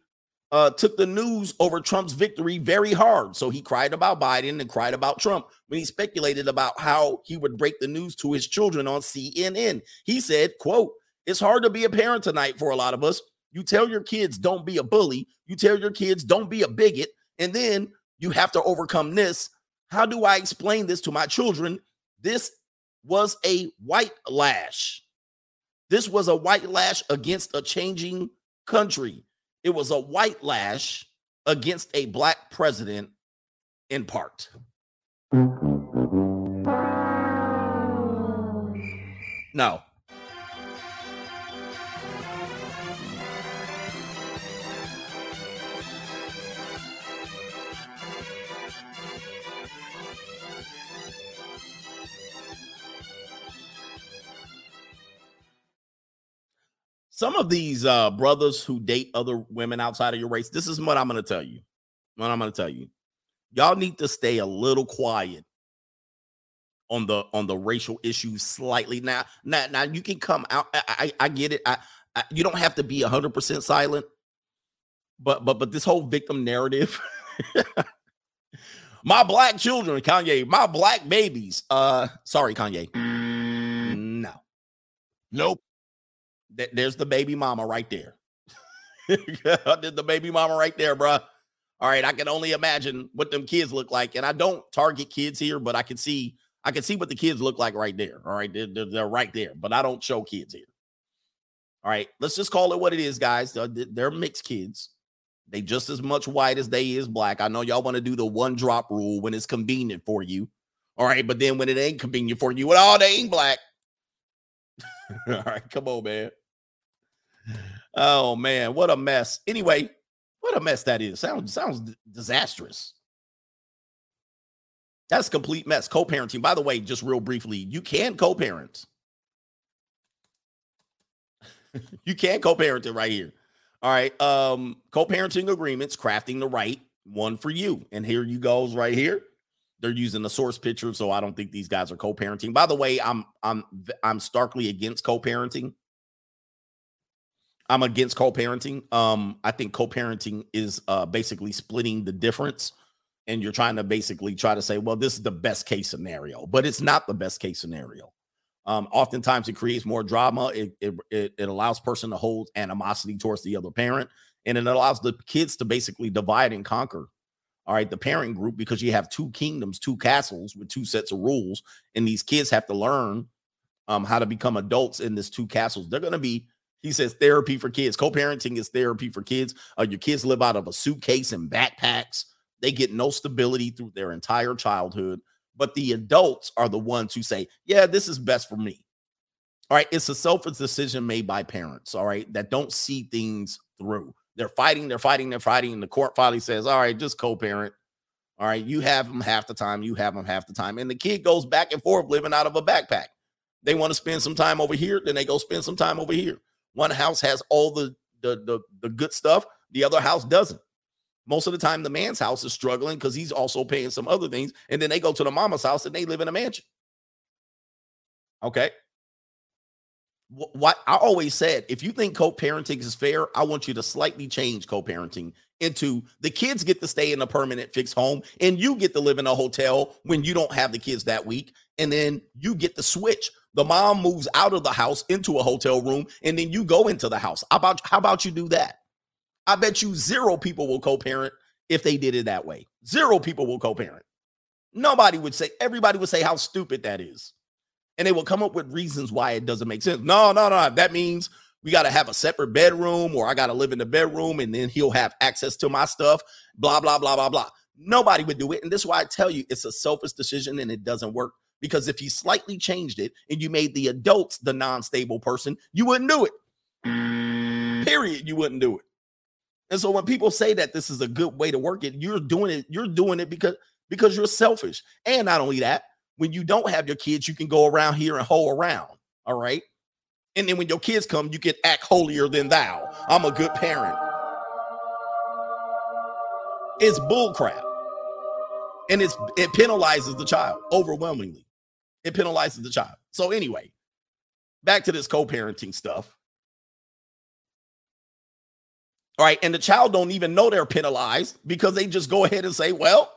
uh, took the news over Trump's victory very hard. So he cried about Biden and cried about Trump when he speculated about how he would break the news to his children on CNN. He said, quote, it's hard to be a parent tonight for a lot of us. You tell your kids don't be a bully. You tell your kids don't be a bigot. And then you have to overcome this. How do I explain this to my children? This was a white lash. This was a white lash against a changing country. It was a white lash against a black president in part. No. Some of these uh, brothers who date other women outside of your race, this is what I'm going to tell you. What I'm going to tell you. Y'all need to stay a little quiet on the on the racial issues slightly. Now, now, now you can come out. I, I, I get it. I, I, you don't have to be hundred percent silent, but but but this whole victim narrative. my black children, Kanye. My black babies. Uh, sorry, Kanye. No, nope. Th- There's the baby mama right there. The baby mama right there, bruh. All right, I can only imagine what them kids look like, and I don't target kids here, but I can see I can see what the kids look like right there. All right, they're, they're, they're right there, but I don't show kids here. All right, let's just call it what it is, guys. They're, they're mixed kids. They just as much white as they is black. I know y'all want to do the one drop rule when it's convenient for you. All right, but then when it ain't convenient for you, well, oh, they ain't black. All right, come on, man. Oh man, what a mess. Anyway, what a mess that is. Sounds sounds disastrous. That's complete mess. Co-parenting. By the way, just real briefly, you can co-parent. you can co-parent it right here. All right. Um, co-parenting agreements, crafting the right one for you. And here you goes right here. They're using the source picture, so I don't think these guys are co-parenting. By the way, I'm I'm I'm starkly against co-parenting. I'm against co-parenting. Um, I think co-parenting is uh basically splitting the difference, and you're trying to basically try to say, well, this is the best case scenario, but it's not the best case scenario. Um, oftentimes it creates more drama. It, it it allows person to hold animosity towards the other parent, and it allows the kids to basically divide and conquer. All right, the parent group because you have two kingdoms, two castles with two sets of rules, and these kids have to learn um how to become adults in this two castles. They're gonna be he says therapy for kids. Co-parenting is therapy for kids. Uh, your kids live out of a suitcase and backpacks. They get no stability through their entire childhood. But the adults are the ones who say, "Yeah, this is best for me." All right, it's a selfish decision made by parents. All right, that don't see things through. They're fighting, they're fighting, they're fighting, and the court finally says, "All right, just co-parent." All right, you have them half the time, you have them half the time, and the kid goes back and forth living out of a backpack. They want to spend some time over here, then they go spend some time over here. One house has all the the the, the good stuff, the other house doesn't. Most of the time, the man's house is struggling because he's also paying some other things, and then they go to the mama's house and they live in a mansion. Okay. What I always said, if you think co-parenting is fair, I want you to slightly change co-parenting into the kids get to stay in a permanent fixed home, and you get to live in a hotel when you don't have the kids that week, and then you get to switch. The mom moves out of the house into a hotel room, and then you go into the house. How about how about you do that? I bet you zero people will co-parent if they did it that way. Zero people will co-parent. Nobody would say, everybody would say how stupid that is. And they will come up with reasons why it doesn't make sense. No, no, no. That means we got to have a separate bedroom or I got to live in the bedroom and then he'll have access to my stuff, blah, blah, blah, blah, blah. Nobody would do it. And this is why I tell you it's a selfish decision and it doesn't work. Because if you slightly changed it and you made the adults the non stable person, you wouldn't do it. Period. You wouldn't do it. And so when people say that this is a good way to work it, you're doing it, you're doing it because because you're selfish. And not only that, when you don't have your kids, you can go around here and hoe around. All right. And then when your kids come, you can act holier than thou. I'm a good parent. It's bullcrap. And it's it penalizes the child overwhelmingly. It penalizes the child. So anyway, back to this co-parenting stuff. All right, and the child don't even know they're penalized because they just go ahead and say, "Well,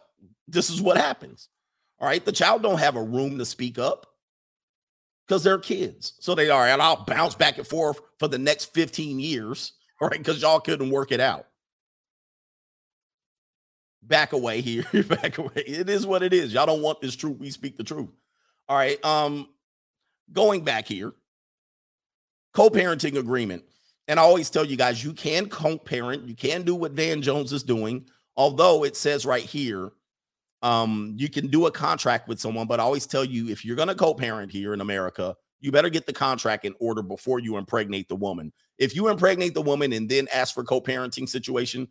this is what happens." All right, the child don't have a room to speak up because they're kids. So they are, and I'll bounce back and forth for the next 15 years, all right, because y'all couldn't work it out. Back away here, back away. It is what it is. Y'all don't want this truth. We speak the truth. All right. Um, going back here, co-parenting agreement. And I always tell you guys, you can co-parent, you can do what Van Jones is doing, although it says right here, um, you can do a contract with someone, but I always tell you if you're gonna co-parent here in America, you better get the contract in order before you impregnate the woman. If you impregnate the woman and then ask for co-parenting situation,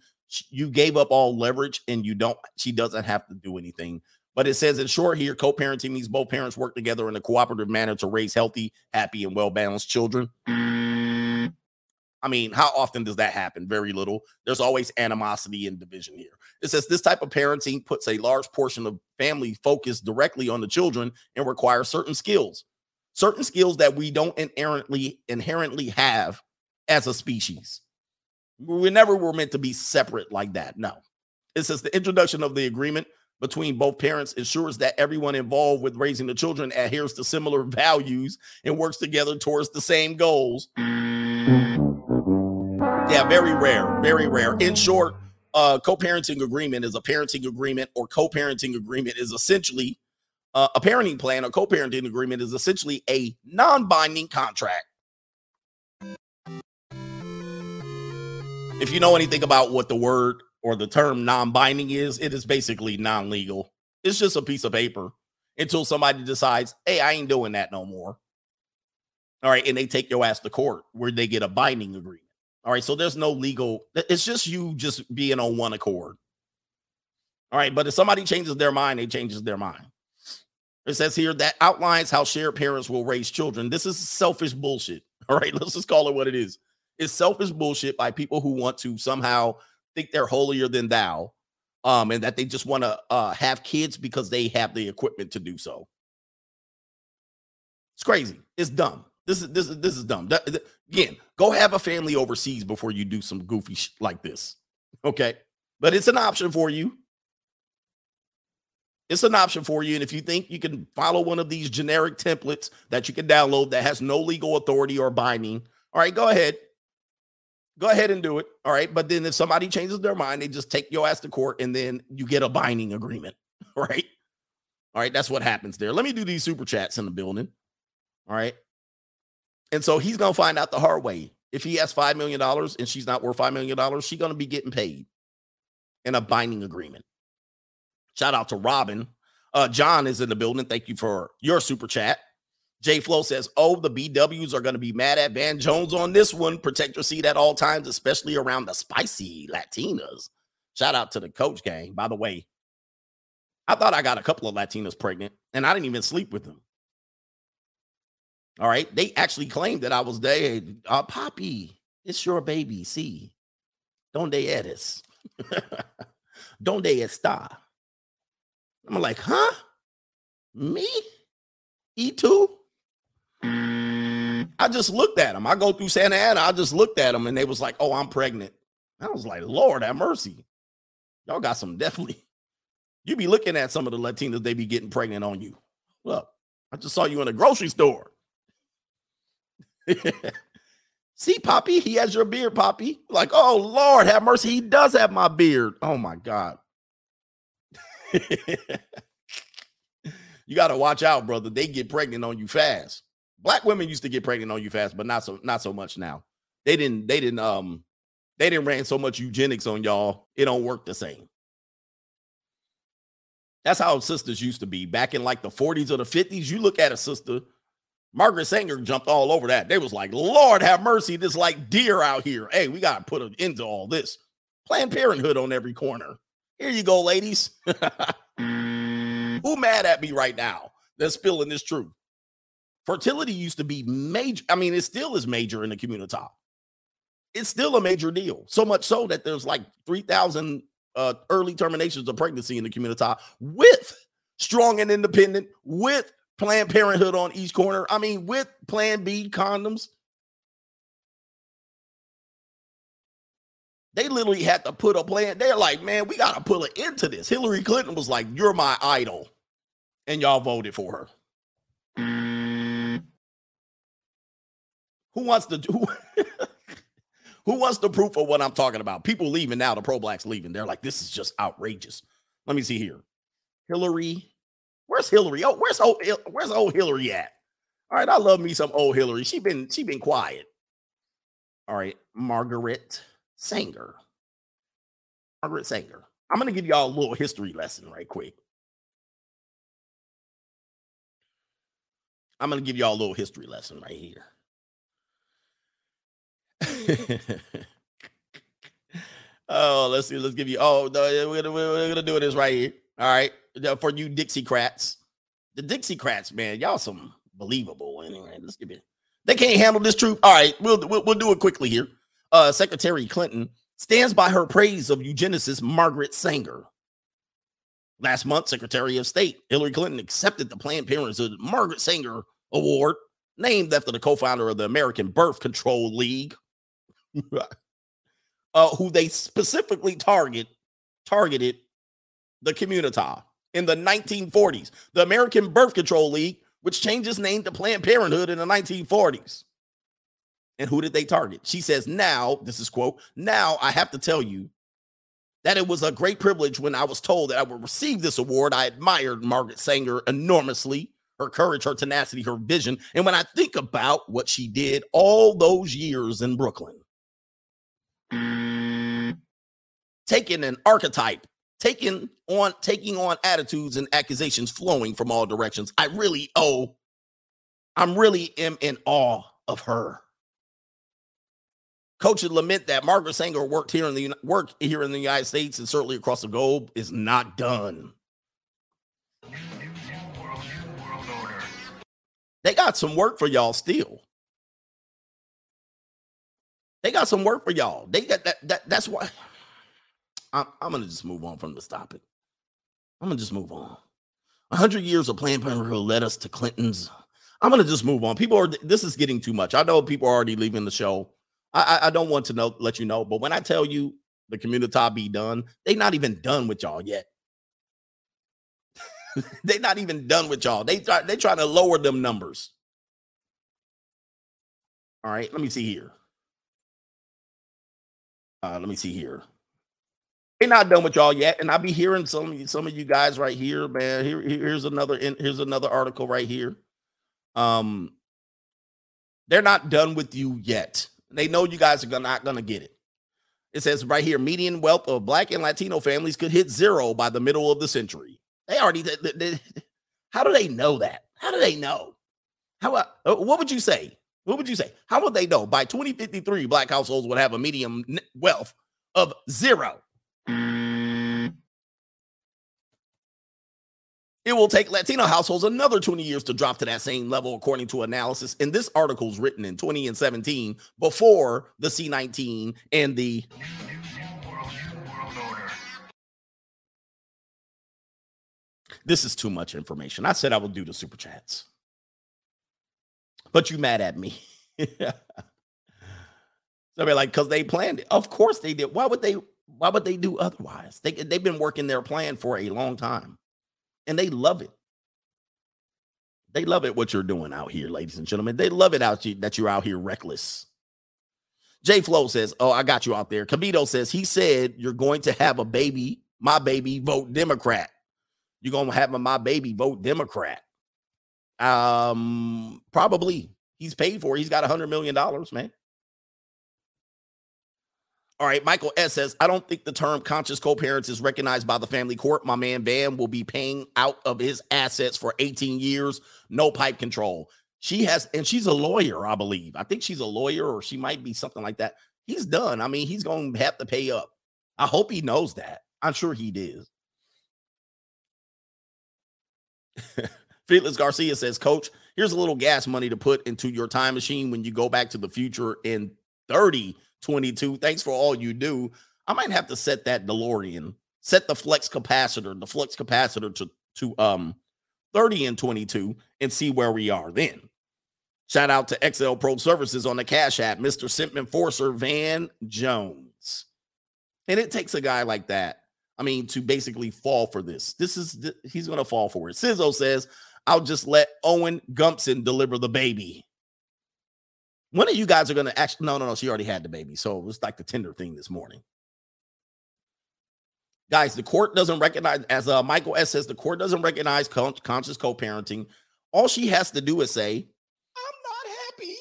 you gave up all leverage and you don't she doesn't have to do anything. But it says in short here, co-parenting means both parents work together in a cooperative manner to raise healthy, happy, and well-balanced children. I mean, how often does that happen? Very little. There's always animosity and division here. It says this type of parenting puts a large portion of family focus directly on the children and requires certain skills, certain skills that we don't inherently inherently have as a species. We never were meant to be separate like that. No. It says the introduction of the agreement between both parents ensures that everyone involved with raising the children adheres to similar values and works together towards the same goals. Yeah, very rare, very rare. In short, uh, co-parenting agreement is a parenting agreement, or co-parenting agreement is essentially uh, a parenting plan. A co-parenting agreement is essentially a non-binding contract. If you know anything about what the word or the term non-binding is, it is basically non-legal. It's just a piece of paper until somebody decides, "Hey, I ain't doing that no more." All right, and they take your ass to court where they get a binding agreement. All right, so there's no legal. It's just you just being on one accord. All right, but if somebody changes their mind, they changes their mind. It says here that outlines how shared parents will raise children. This is selfish bullshit. All right, let's just call it what it is. It's selfish bullshit by people who want to somehow think they're holier than thou, um, and that they just want to uh, have kids because they have the equipment to do so. It's crazy. It's dumb. This is this is this is dumb. That, that- again, go have a family overseas before you do some goofy shit like this. Okay, but it's an option for you. It's an option for you, and if you think you can follow one of these generic templates that you can download that has no legal authority or binding, all right, go ahead. Go ahead and do it. All right. But then if somebody changes their mind, they just take your ass to court and then you get a binding agreement. Right. All right. That's what happens there. Let me do these super chats in the building. All right. And so he's going to find out the hard way. If he has $5 million and she's not worth $5 million, she's going to be getting paid in a binding agreement. Shout out to Robin. Uh, John is in the building. Thank you for your super chat. J Flow says, Oh, the BWs are going to be mad at Van Jones on this one. Protect your seat at all times, especially around the spicy Latinas. Shout out to the coach gang. By the way, I thought I got a couple of Latinas pregnant and I didn't even sleep with them. All right. They actually claimed that I was there. Uh, Poppy, it's your baby. See, donde eres? donde está? I'm like, huh? Me? E2? I just looked at them. I go through Santa Ana. I just looked at them and they was like, oh, I'm pregnant. I was like, Lord have mercy. Y'all got some definitely. You be looking at some of the Latinas, they be getting pregnant on you. Look, I just saw you in a grocery store. See, Poppy, he has your beard, Poppy. Like, oh Lord, have mercy. He does have my beard. Oh my God. you got to watch out, brother. They get pregnant on you fast. Black women used to get pregnant on you fast, but not so not so much now. They didn't they didn't um they didn't ran so much eugenics on y'all. It don't work the same. That's how sisters used to be back in like the 40s or the 50s. You look at a sister, Margaret Sanger jumped all over that. They was like, Lord have mercy, this like deer out here. Hey, we got to put an end to all this. Planned Parenthood on every corner. Here you go, ladies. Who mad at me right now that's spilling this truth? Fertility used to be major. I mean, it still is major in the community. It's still a major deal. So much so that there's like 3,000 uh, early terminations of pregnancy in the community with strong and independent, with Planned Parenthood on each corner. I mean, with Plan B condoms. They literally had to put a plan. They're like, man, we got to pull it into this. Hillary Clinton was like, you're my idol. And y'all voted for her. Who wants to do? who wants the proof of what I'm talking about? People leaving now, the pro blacks leaving. They're like, this is just outrageous. Let me see here. Hillary, where's Hillary? Oh, where's old where's old Hillary at? All right, I love me some old Hillary. She been she been quiet. All right, Margaret Sanger. Margaret Sanger. I'm gonna give y'all a little history lesson right quick. I'm gonna give y'all a little history lesson right here. Oh, let's see. Let's give you. Oh, no, we're gonna, we're gonna do this right here. All right, for you Dixiecrats, the Dixiecrats, man, y'all some believable. Anyway, let's give it. They can't handle this truth. All right, we'll we'll, we'll do it quickly here. Uh, Secretary Clinton stands by her praise of eugenicist Margaret Sanger. Last month, Secretary of State Hillary Clinton accepted the Planned Parenthood Margaret Sanger Award, named after the co-founder of the American Birth Control League, uh, who they specifically target targeted the community in the 1940s. The American Birth Control League, which changed its name to Planned Parenthood in the 1940s. And who did they target? She says, now, this is quote, now I have to tell you that it was a great privilege when I was told that I would receive this award. I admired Margaret Sanger enormously, her courage, her tenacity, her vision. And when I think about what she did all those years in Brooklyn, taking an archetype, taking on taking on attitudes and accusations flowing from all directions. I really oh, I'm really am in awe of her. Coach lament that Margaret Sanger worked here in the work here in the United States and certainly across the globe is not done. They got some work for y'all still. They got some work for y'all. They got that. that that's why I'm, I'm gonna just move on from this topic. I'm gonna just move on. A hundred years of Planned Parenthood led us to Clinton's. I'm gonna just move on. People are. This is getting too much. I know people are already leaving the show. I, I don't want to know, let you know, but when I tell you the community be done, they not even done with y'all yet. they not even done with y'all. They try, they trying to lower them numbers. All right, let me see here. Uh, let me see here. They're not done with y'all yet, and I'll be hearing some some of you guys right here, man. Here, here's another here's another article right here. Um, they're not done with you yet. They know you guys are not to get it. It says right here median wealth of black and Latino families could hit zero by the middle of the century. They already, they, they, how do they know that? How do they know? How, uh, what would you say? What would you say? How would they know by 2053 black households would have a median wealth of zero? It will take Latino households another 20 years to drop to that same level, according to analysis. And this article is written in 20 and 17 before the C19 and the. This is too much information. I said I would do the super chats, but you mad at me. so be like, because they planned it. Of course they did. Why would they? Why would they do otherwise? They they've been working their plan for a long time and they love it. They love it what you're doing out here, ladies and gentlemen. They love it out you that you're out here reckless. J Flow says, "Oh, I got you out there." Cabito says he said you're going to have a baby, my baby, vote Democrat. You're gonna have a my baby vote Democrat. Um, probably. He's paid for. It. He's got a hundred million dollars, man. All right, Michael S says, I don't think the term conscious co-parents is recognized by the family court. My man Bam will be paying out of his assets for 18 years, no pipe control. She has, and she's a lawyer, I believe. I think she's a lawyer, or she might be something like that. He's done. I mean, he's to have to pay up. I hope he knows that. I'm sure he does. Felix Garcia says, Coach, here's a little gas money to put into your time machine when you go back to the future in 30 22. Thanks for all you do. I might have to set that DeLorean set the flex capacitor, the flex capacitor to to um 30 and 22 and see where we are then. Shout out to XL Pro Services on the Cash App, Mr. Simp Enforcer Van Jones. And it takes a guy like that, I mean, to basically fall for this. This is, he's going to fall for it. Sizzo says, I'll just let Owen Gumpson deliver the baby. One of you guys are going to actually, no, no, no, she already had the baby. So it was like the tender thing this morning. Guys, the court doesn't recognize, as uh, Michael S says, the court doesn't recognize con- conscious co parenting. All she has to do is say, I'm not happy.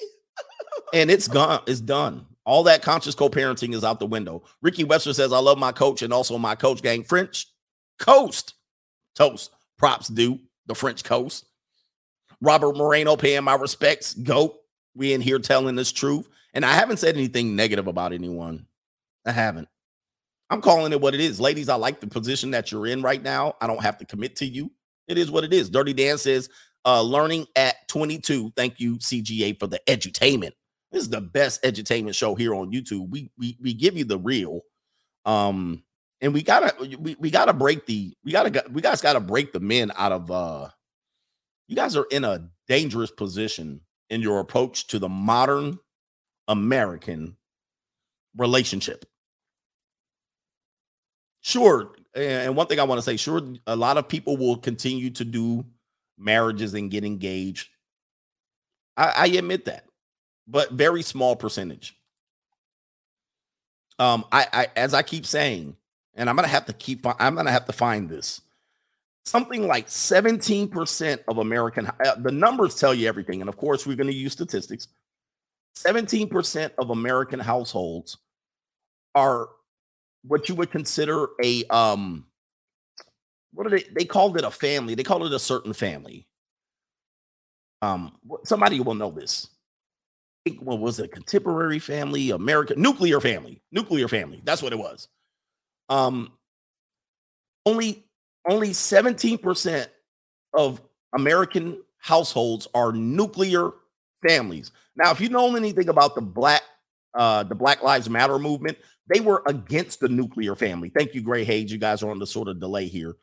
and it's gone, it's done. All that conscious co parenting is out the window. Ricky Webster says, I love my coach and also my coach gang. French coast toast. Props due the French coast. Robert Moreno paying my respects. Goat. We in here telling this truth. And I haven't said anything negative about anyone. I haven't. I'm calling it what it is. Ladies, I like the position that you're in right now. I don't have to commit to you. It is what it is. Dirty Dan says, uh, learning at 22. Thank you, CGA, for the edutainment. This is the best edutainment show here on YouTube. We we we give you the real. Um, and we gotta we, we gotta break the we gotta we guys gotta break the men out of uh you guys are in a dangerous position in your approach to the modern American relationship. Sure. And one thing I want to say, sure, a lot of people will continue to do marriages and get engaged. I, I admit that, but very small percentage. Um, I, I as I keep saying, and I'm gonna have to keep I'm gonna have to find this. Something like 17% of American uh, the numbers tell you everything, and of course, we're gonna use statistics. 17% of American households are what you would consider a um what are they they called it a family they called it a certain family um somebody will know this what was it a contemporary family american nuclear family nuclear family that's what it was um only only 17% of american households are nuclear families now if you know anything about the black uh the black lives matter movement they were against the nuclear family. Thank you, Gray Hayes. You guys are on the sort of delay here.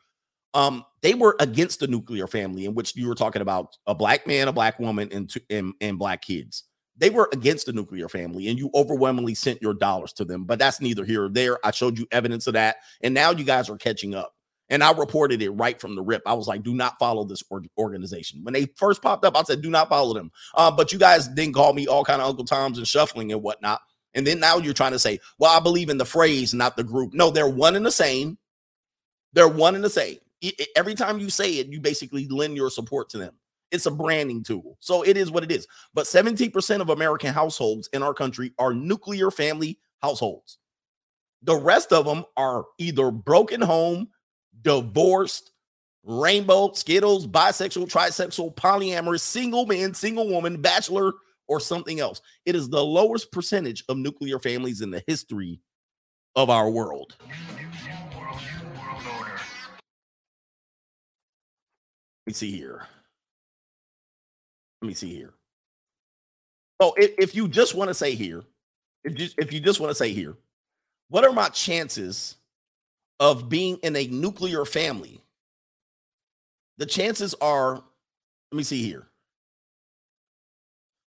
Um, they were against the nuclear family, in which you were talking about a black man, a black woman, and, two, and, and black kids. They were against the nuclear family, and you overwhelmingly sent your dollars to them. But that's neither here or there. I showed you evidence of that, and now you guys are catching up. And I reported it right from the rip. I was like, do not follow this organization. When they first popped up, I said, do not follow them. Uh, but you guys didn't call me all kind of Uncle Toms and shuffling and whatnot. And then now you're trying to say, well, I believe in the phrase, not the group. No, they're one and the same. They're one and the same. Every time you say it, you basically lend your support to them. It's a branding tool. So it is what it is. But 17% of American households in our country are nuclear family households. The rest of them are either broken home, divorced, rainbow, skittles, bisexual, trisexual, polyamorous, single man, single woman, bachelor, or something else. It is the lowest percentage of nuclear families in the history of our world. Let me see here. Let me see here. So if, if you just want to say here, if you, if you just want to say here, what are my chances of being in a nuclear family? The chances are, let me see here.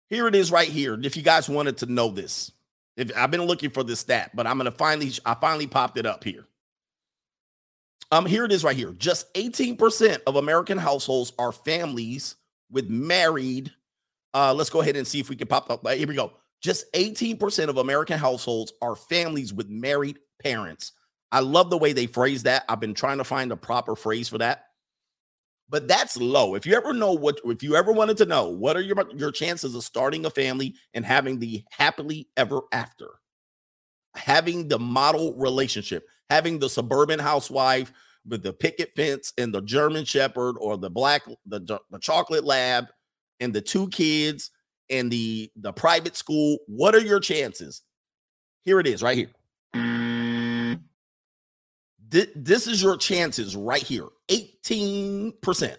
Here it is right here. If you guys wanted to know this, if I've been looking for this stat, but I'm gonna finally, I finally popped it up here. Um, here it is right here. Just 18% of American households are families with married. Uh, let's go ahead and see if we can pop up. Here we go. Just 18% of American households are families with married parents. I love the way they phrase that. I've been trying to find a proper phrase for that but that's low. If you ever know what, if you ever wanted to know what are your your chances of starting a family and having the happily ever after, having the model relationship, having the suburban housewife with the picket fence and the German Shepherd or the black the the chocolate lab and the two kids and the the private school, what are your chances? Here it is, right here this is your chances right here 18%.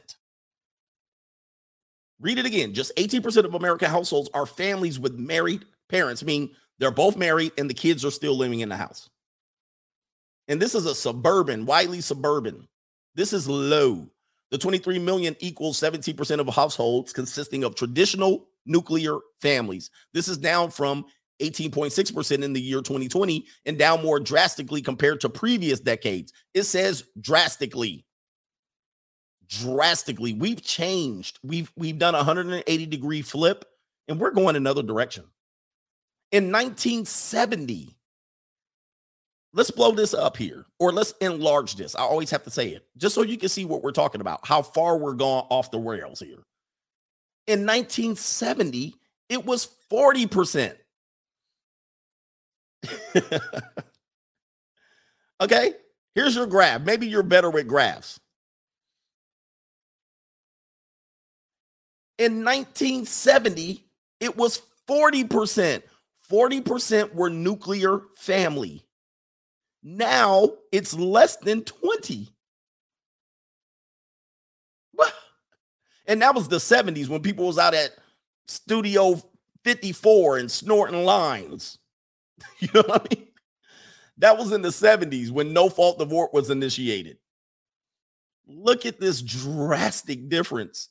Read it again. Just 18% of American households are families with married parents, meaning they're both married and the kids are still living in the house. And this is a suburban, widely suburban. This is low. The 23 million equals 17% of households consisting of traditional nuclear families. This is down from 18.6% in the year 2020 and down more drastically compared to previous decades. It says drastically. Drastically. We've changed. We've we've done a 180 degree flip and we're going another direction. In 1970, let's blow this up here or let's enlarge this. I always have to say it just so you can see what we're talking about, how far we're going off the rails here. In 1970, it was 40%. okay, here's your graph. Maybe you're better with graphs. In 1970, it was 40%. 40% were nuclear family. Now it's less than 20. And that was the 70s when people was out at Studio 54 and snorting lines. You know what I mean? That was in the 70s when no fault divorce was initiated. Look at this drastic difference.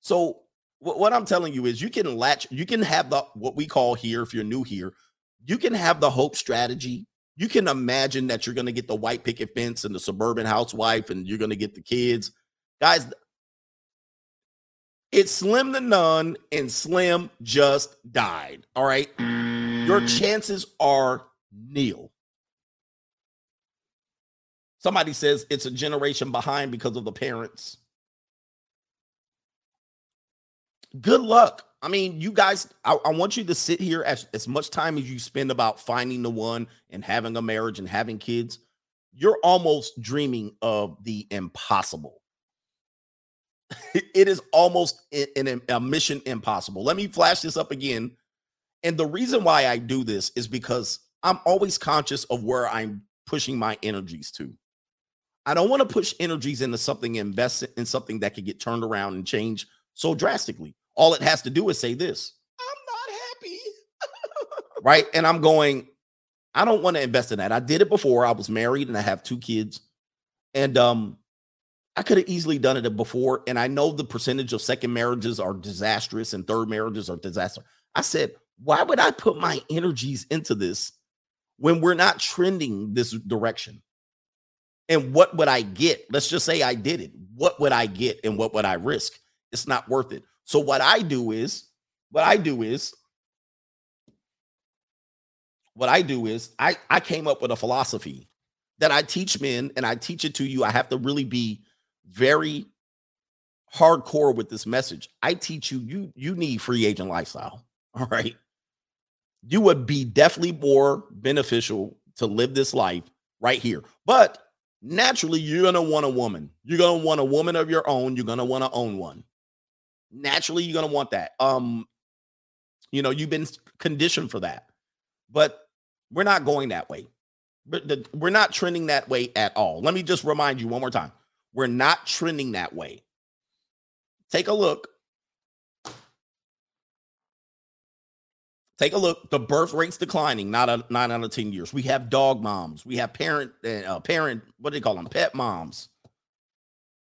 So what I'm telling you is you can latch, you can have the what we call here, if you're new here, you can have the hope strategy. You can imagine that you're going to get the white picket fence and the suburban housewife, and you're going to get the kids. Guys, it's slim to none, and Slim just died. All right. Your chances are nil. Somebody says it's a generation behind because of the parents. Good luck. I mean, you guys, I, I, want you to sit here as, as much time as you spend about finding the one and having a marriage and having kids. You're almost dreaming of the impossible. it is almost an, a mission impossible. Let me flash this up again. And the reason why I do this is because I'm always conscious of where I'm pushing my energies to. I don't want to push energies into something, invest in something that could get turned around and change so drastically. All it has to do is say this I'm not happy. right. And I'm going, I don't want to invest in that. I did it before. I was married and I have two kids. And um, I could have easily done it before. And I know the percentage of second marriages are disastrous and third marriages are disaster. I said, why would I put my energies into this when we're not trending this direction? And what would I get? Let's just say I did it. What would I get and what would I risk? It's not worth it. So what I do is, what I do is, what I do is I I came up with a philosophy that I teach men and I teach it to you. I have to really be very hardcore with this message. I teach you you you need free agent lifestyle. All right. You would be definitely more beneficial to live this life right here. But naturally, you're going to want a woman. You're going to want a woman of your own. You're going to want to own one. Naturally, you're going to want that. Um, you know, you've been conditioned for that. But we're not going that way. We're not trending that way at all. Let me just remind you one more time. We're not trending that way. Take a look. Take a look. The birth rate's declining. Not a nine out of ten years. We have dog moms. We have parent, uh, parent. What do they call them? Pet moms.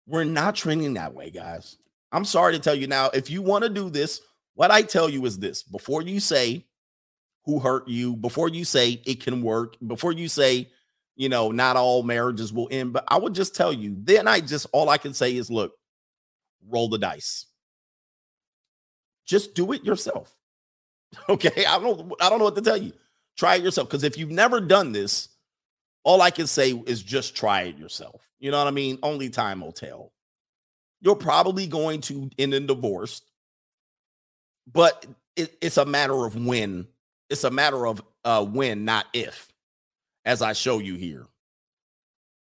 We're not trending that way, guys. I'm sorry to tell you now. If you want to do this, what I tell you is this: before you say who hurt you, before you say it can work, before you say you know, not all marriages will end, but I would just tell you, then I just all I can say is look, roll the dice. Just do it yourself. Okay. I don't I don't know what to tell you. Try it yourself. Because if you've never done this, all I can say is just try it yourself. You know what I mean? Only time will tell. You're probably going to end in divorce, but it, it's a matter of when. It's a matter of uh, when, not if as I show you here.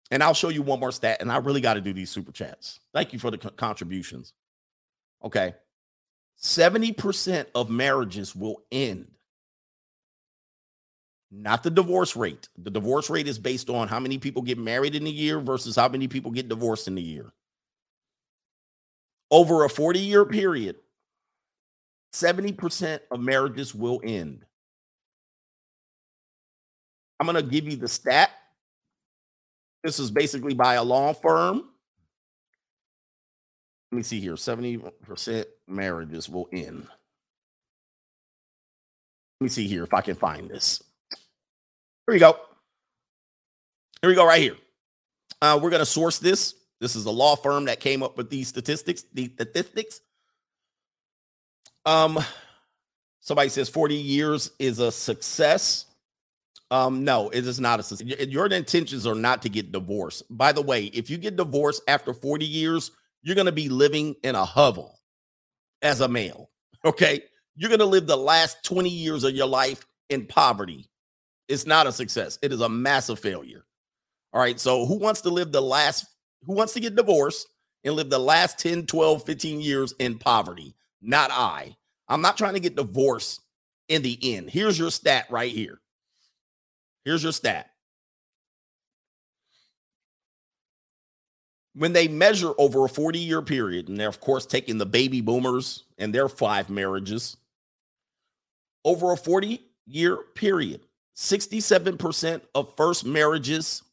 And I'll show you one more stat, and I really got to do these super chats. Thank you for the co- contributions. Okay. 70% of marriages will end. Not the divorce rate. The divorce rate is based on how many people get married in a year versus how many people get divorced in a year. Over a 40 year period, 70% of marriages will end. I'm going to give you the stat This is basically by a law firm. Let me see here 70% marriages will end. Let me see here if I can find this. Here we go. Here we go, right here. Uh, we're going to source this. This is a law firm that came up with these statistics. These statistics. Um, somebody says 40 years is a success. Um, no, it is not a success. Your intentions are not to get divorced. By the way, if you get divorced after 40 years, you're going to be living in a hovel as a male. Okay. You're going to live the last 20 years of your life in poverty. It's not a success. It is a massive failure. All right. So, who wants to live the last, who wants to get divorced and live the last 10, 12, 15 years in poverty? Not I. I'm not trying to get divorced in the end. Here's your stat right here. Here's your stat. When they measure over a 40 year period, and they're, of course, taking the baby boomers and their five marriages, over a 40 year period, 67% of first marriages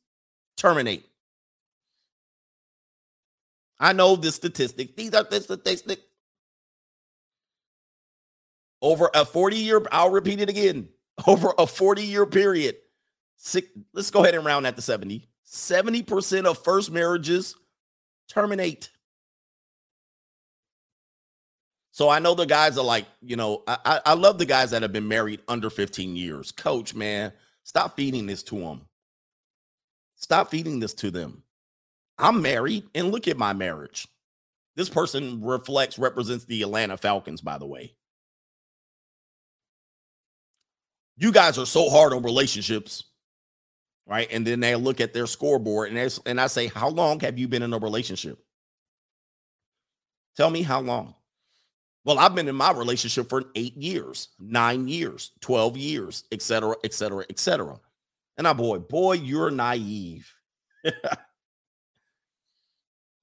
terminate. I know this statistic. These are the statistics. Over a 40 year, I'll repeat it again. Over a 40 year period, six, let's go ahead and round that to 70. 70% of first marriages terminate. So I know the guys are like, you know, I, I love the guys that have been married under 15 years. Coach, man, stop feeding this to them. Stop feeding this to them. I'm married and look at my marriage. This person reflects, represents the Atlanta Falcons, by the way. You guys are so hard on relationships, right? And then they look at their scoreboard and, and I say, How long have you been in a relationship? Tell me how long. Well, I've been in my relationship for eight years, nine years, 12 years, et cetera, et cetera, et cetera. And I, boy, boy, you're naive.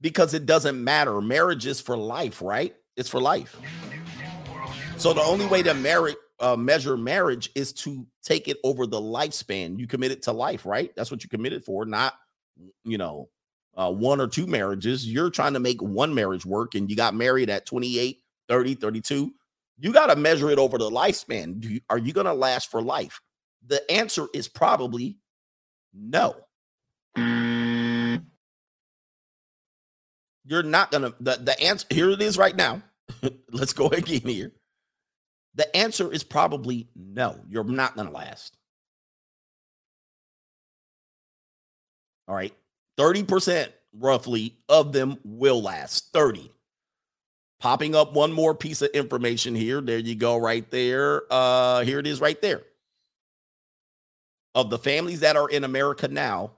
because it doesn't matter. Marriage is for life, right? It's for life. So the only way to marry, uh, measure marriage is to take it over the lifespan. You commit it to life, right? That's what you committed for, not, you know, uh, one or two marriages. You're trying to make one marriage work and you got married at 28, 30, 32. You got to measure it over the lifespan. You, are you going to last for life? The answer is probably no. You're not to, the, the answer, here it is right now. Let's go again here. The answer is probably no. You're not to last. All right. 30% roughly of them will last. 30. Popping up one more piece of information here. There you go, right there. Uh, here it is right there. Of the families that are in America now,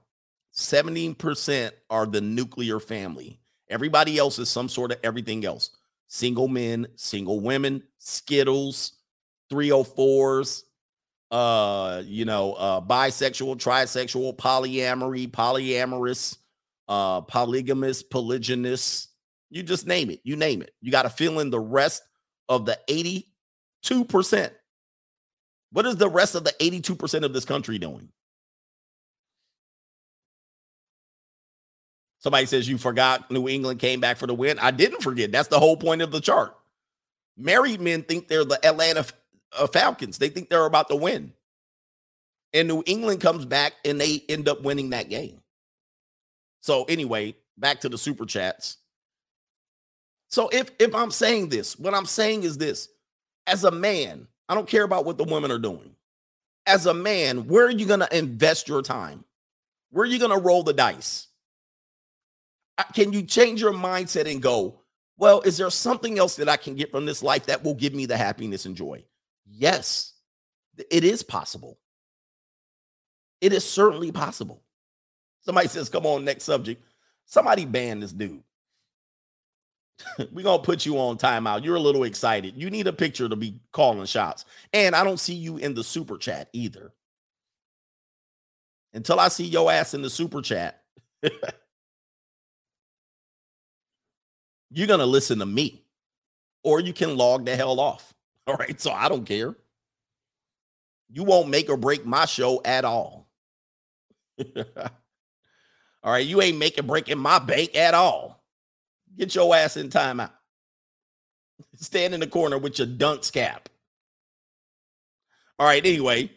17% are the nuclear family. Everybody else is some sort of everything else. Single men, single women, Skittles, 304s, uh, you know, uh, bisexual, trisexual, polyamory, polyamorous, uh, polygamous, polygynous. You just name it. You name it. You got to fill in the rest of the 82%. What is the rest of the 82% of this country doing? Somebody says you forgot New England came back for the win. I didn't forget. That's the whole point of the chart. Married men think they're the Atlanta uh, Falcons. They think they're about to win. And New England comes back and they end up winning that game. So anyway, back to the super chats. So if if I'm saying this, what I'm saying is this: as a man, I don't care about what the women are doing. As a man, where are you going to invest your time? Where are you going to roll the dice? Can you change your mindset and go, well, is there something else that I can get from this life that will give me the happiness and joy? Yes, it is possible. It is certainly possible. Somebody says, come on, next subject. Somebody ban this dude. We're going to put you on timeout. You're a little excited. You need a picture to be calling shots. And I don't see you in the super chat either. Until I see your ass in the super chat, you're going to listen to me or you can log the hell off. All right. So I don't care. You won't make or break my show at all. All right, you ain't making breaking my bank at all. Get your ass in timeout. Stand in the corner with your dunce cap. All right, anyway,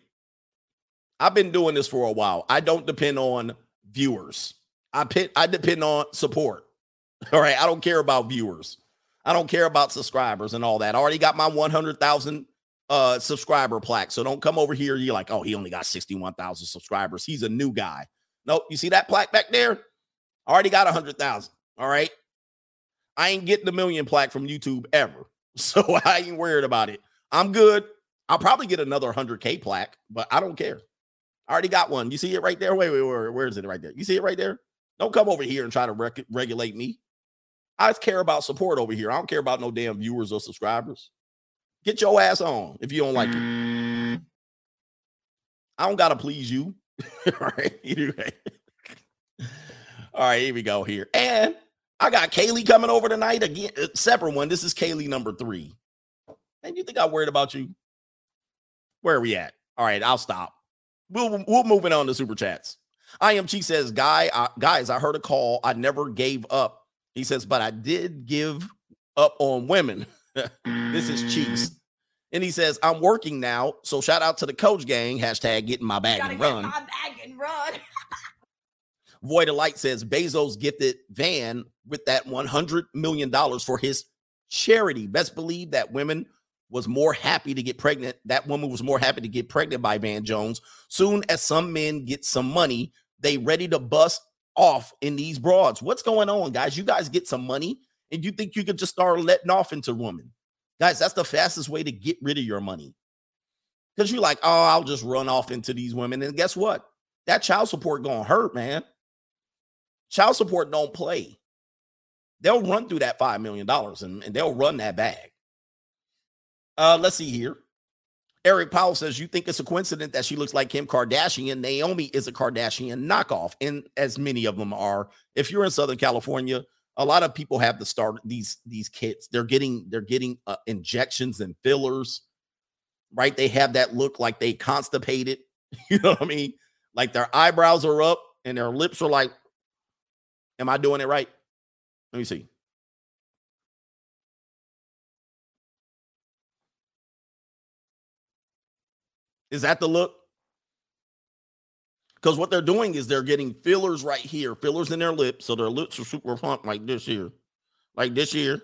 I've been doing this for a while. I don't depend on viewers. I pit, I depend on support. All right, I don't care about viewers. I don't care about subscribers and all that. I already got my 100,000 uh subscriber plaque. So don't come over here you're like, "Oh, he only got 61,000 subscribers. He's a new guy." Nope, you see that plaque back there? I already got 100,000. All right? I ain't getting the million plaque from YouTube ever. So I ain't worried about it. I'm good. I'll probably get another 100K plaque, but I don't care. I already got one. You see it right there? Wait, wait, wait. Where is it right there? You see it right there? Don't come over here and try to rec- regulate me. I care about support over here. I don't care about no damn viewers or subscribers. Get your ass on if you don't like it. I don't gotta please you. All right. Anyway. All right, here we go here. And I got Kaylee coming over tonight again. uh, Separate one. This is Kaylee number three. And you think I'm worried about you? Where are we at? All right, I'll stop. We'll we'll moving on to super chats. I Chi says, guy, uh, guys, I heard a call. I never gave up. He says, but I did give up on women. this is Cheese. Mm. And he says, I'm working now. So shout out to the coach gang. Hashtag getting my bag and get run. my bag and run. Void of Light says Bezos gifted Van with that $100 million for his charity. Best believe that women was more happy to get pregnant. That woman was more happy to get pregnant by Van Jones. Soon as some men get some money, they ready to bust off in these broads. What's going on, guys? You guys get some money and you think you could just start letting off into women. Guys, that's the fastest way to get rid of your money. Because you're like, oh, I'll just run off into these women. And guess what? That child support gonna hurt, man. Child support don't play. They'll run through that $5 million and, and they'll run that bag. Uh, let's see here. Eric Powell says, You think it's a coincidence that she looks like Kim Kardashian? Naomi is a Kardashian knockoff, and as many of them are. If you're in Southern California, a lot of people have the start these these kits. They're getting they're getting uh, injections and fillers, right? They have that look like they constipated. You know what I mean? Like their eyebrows are up and their lips are like, Am I doing it right? Let me see. Is that the look? Because what they're doing is they're getting fillers right here, fillers in their lips. So their lips are super plump like this here, like this here.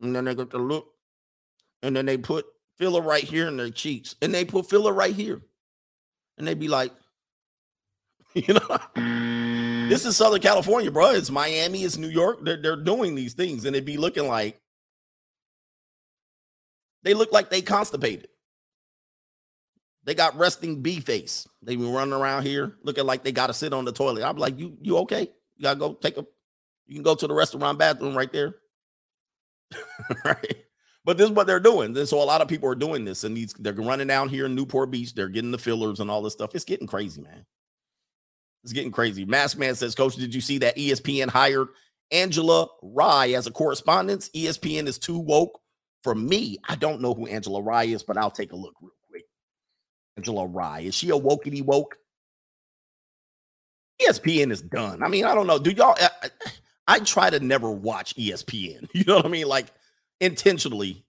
And then they get the look. And then they put filler right here in their cheeks. And they put filler right here. And they be like, you know, this is Southern California, bro. It's Miami, it's New York. They're, they're doing these things. And it be looking like they look like they constipated. They got resting bee face. They been running around here looking like they got to sit on the toilet. I'm like, you you okay? You gotta go take a. You can go to the restaurant bathroom right there. right. But this is what they're doing. And so a lot of people are doing this, and these they're running down here in Newport Beach. They're getting the fillers and all this stuff. It's getting crazy, man. It's getting crazy. Mask Man says, Coach, did you see that ESPN hired Angela Rye as a correspondent? ESPN is too woke for me. I don't know who Angela Rye is, but I'll take a look real. Angela Rye. Is she a wokey woke? ESPN is done. I mean, I don't know. Do y'all? I, I- try to never watch ESPN. You know what I mean? Like intentionally.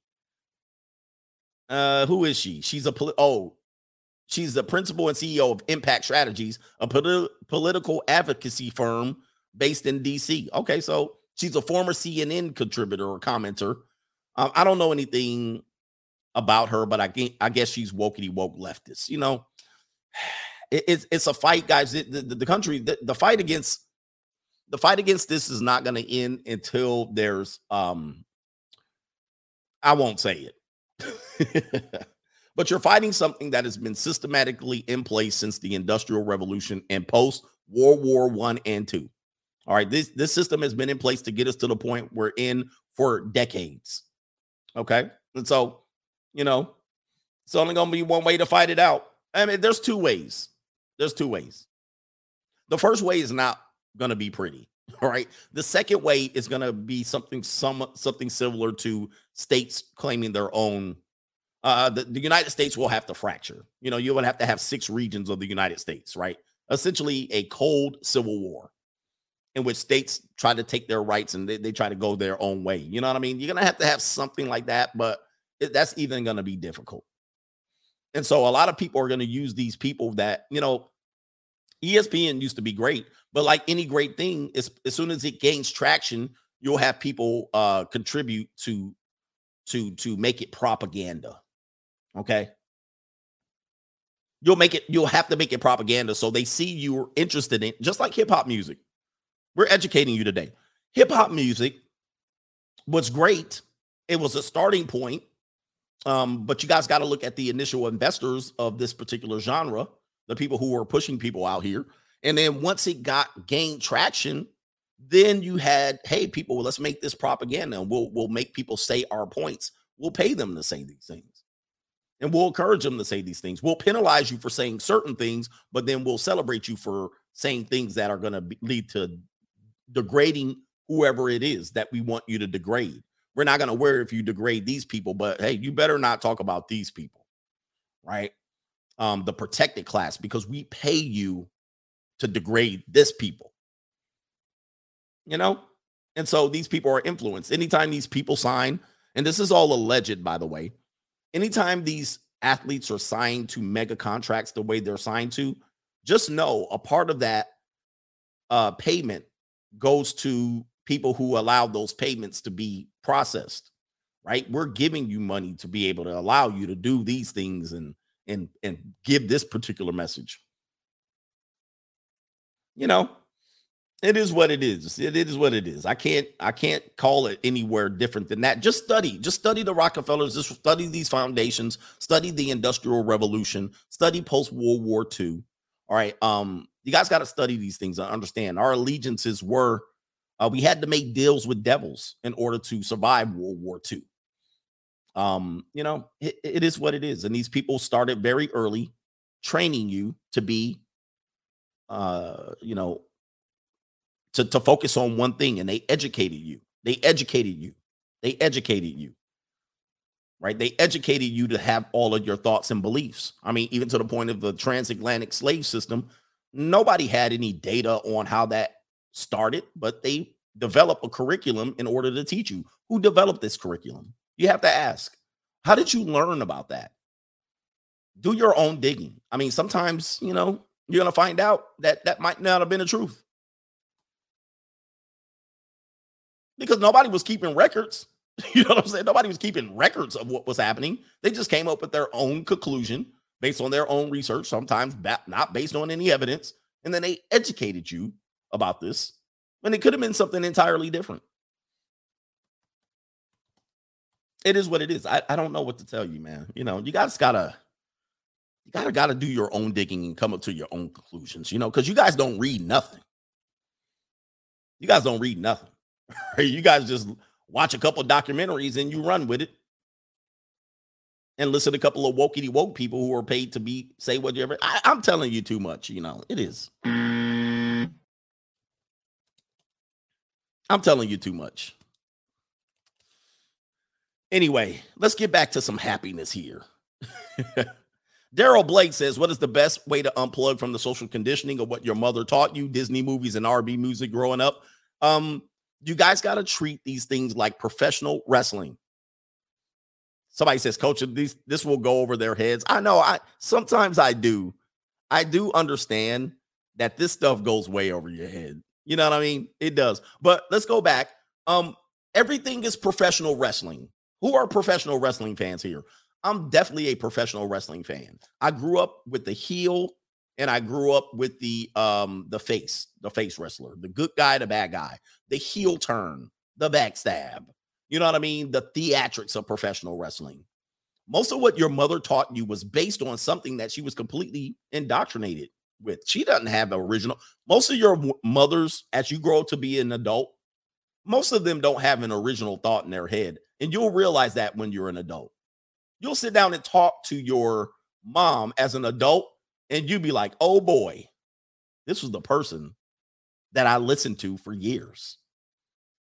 Uh, who is she? She's a poli- oh, she's the principal and CEO of Impact Strategies, a politi- political advocacy firm based in DC. Okay, so she's a former CNN contributor or commenter. Um, I don't know anything about her, but I, I guess she's wokey woke leftist. You know, it- it's it's a fight, guys. The, the, country, the, the fight against the fight against this is not going to end until there's um I won't say it. but you're fighting something that has been systematically in place since the industrial revolution and post World War 1 and 2. All right, this this system has been in place to get us to the point we're in for decades. Okay? And so, you know, it's only going to be one way to fight it out. I mean, there's two ways. There's two ways. The first way is not going to be pretty. All right. The second way is going to be something some something similar to states claiming their own. Uh, the, the United States will have to fracture. You know, you would have to have six regions of the United States, right? Essentially, a cold civil war. in which states try to take their rights and they, they try to go their own way. You know what I mean? You're gonna have to have something like that, but that's even gonna be difficult. And so a lot of people are gonna use these people that you know. ESPN used to be great, but like any great thing, as, as soon as it gains traction, you'll have people uh contribute to to to make it propaganda. Okay. You'll make it, you'll have to make it propaganda so they see you're interested in just like hip hop music. We're educating you today. Hip hop music was great. It was a starting point. Um, but you guys got to look at the initial investors of this particular genre, the people who were pushing people out here. And then once it got gained traction, then you had, hey, people, let's make this propaganda and we'll we'll make people say our points. We'll pay them to say these things. And we'll encourage them to say these things. We'll penalize you for saying certain things, but then we'll celebrate you for saying things that are going to lead to degrading whoever it is that we want you to degrade. We're not going to worry if you degrade these people, but hey, you better not talk about these people, right? Um, the protected class, because we pay you to degrade this people, you know? And so these people are influenced. Anytime these people sign, and this is all alleged, by the way, anytime these athletes are signed to mega contracts the way they're signed to, just know a part of that uh, payment goes to people who allow those payments to be processed right? We're giving you money to be able to allow you to do these things and and and give this particular message. You know it is what it is. It is what it is. I can't i can't call it anywhere different than that. Just study just study the rockefellers just study these foundations study the industrial revolution study post world war ii all right um you guys got to study these things and understand. Our allegiances were uh, we had to make deals with devils in order to survive World War II. Um, you know, it, it is what it is. And these people started very early training you to be uh, you know, to, to focus on one thing, and they educated you. They educated you. They educated you. Right? They educated you to have all of your thoughts and beliefs. I mean, even to the point of the transatlantic slave system, nobody had any data on how that started, but they develop a curriculum in order to teach you. Who developed this curriculum? You have to ask. How did you learn about that? Do your own digging. I mean, sometimes, you know, you're going to find out that that might not have been the truth. Because nobody was keeping records. You know what I'm saying? Nobody was keeping records of what was happening. They just came up with their own conclusion based on their own research, sometimes not based on any evidence. And then they educated you about this when it could have been something entirely different. It is what it is. I, I don't know what to tell you, man. You know, you guys gotta you gotta gotta do your own digging and come up to your own conclusions, you know, because you guys don't read nothing. You guys don't read nothing. you guys just watch a couple documentaries and you run with it. And listen to a couple of wokey woke people who are paid to be say whatever. I, I'm telling you too much, you know. It is. I'm telling you too much. Anyway, let's get back to some happiness here. Daryl Blake says, What is the best way to unplug from the social conditioning of what your mother taught you, Disney movies and RB music growing up? Um, you guys got to treat these things like professional wrestling. Somebody says, Coach, this, this will go over their heads. I know I sometimes I do. I do understand that this stuff goes way over your head. You know what I mean? It does. But let's go back. Um, everything is professional wrestling. Who are professional wrestling fans here? I'm definitely a professional wrestling fan. I grew up with the heel and I grew up with the um the face, the face wrestler, the good guy, the bad guy, the heel turn, the backstab. You know what I mean? The theatrics of professional wrestling. Most of what your mother taught you was based on something that she was completely indoctrinated with. She doesn't have original. Most of your mothers, as you grow to be an adult, most of them don't have an original thought in their head. And you'll realize that when you're an adult. You'll sit down and talk to your mom as an adult, and you'll be like, oh boy, this was the person that I listened to for years.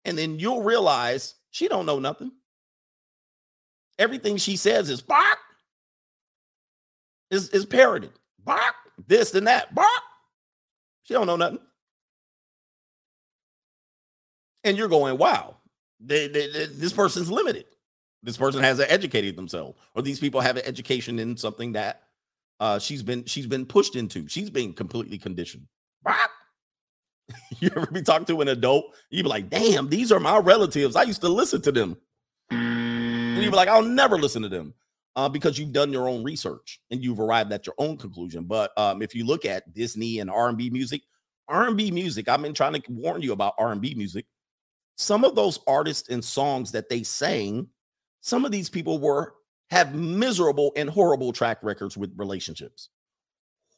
And then you'll realize she don't know nothing. Everything she says is bark, is, is parroted. Bark, this and that. Bark. She don't know nothing. and you're going, wow, they, they- they- this person's limited. This person hasn't educated themselves, or these people have an education in something that uh, she's been she's been pushed into. She's been completely conditioned. Bop. you ever be talking to an adult? You be like, damn, these are my relatives. I used to listen to them. And you be like, I'll never listen to them. Uh, because you've done your own research and you've arrived at your own conclusion. But um, if you look at Disney and R&B music, R&B music, I've been trying to warn you about R&B music. Some of those artists and songs that they sang, some of these people were have miserable and horrible track records with relationships.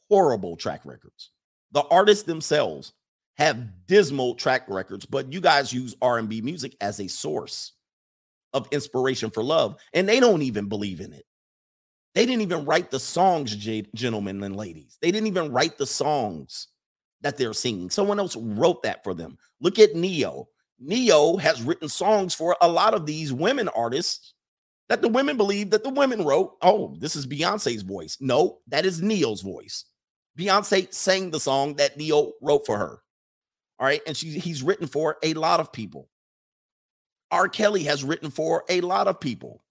Horrible track records. The artists themselves have dismal track records, but you guys use R&B music as a source of inspiration for love, and they don't even believe in it. They didn't even write the songs, gentlemen and ladies. They didn't even write the songs that they're singing. Someone else wrote that for them. Look at Ne-Yo. Ne-Yo has written songs for a lot of these women artists that the women believe that the women wrote. Oh, this is Beyonce's voice. No, that is Ne-Yo's voice. Beyonce sang the song that Ne-Yo wrote for her. All right. And she, he's written for a lot of people. R. Kelly has written for a lot of people.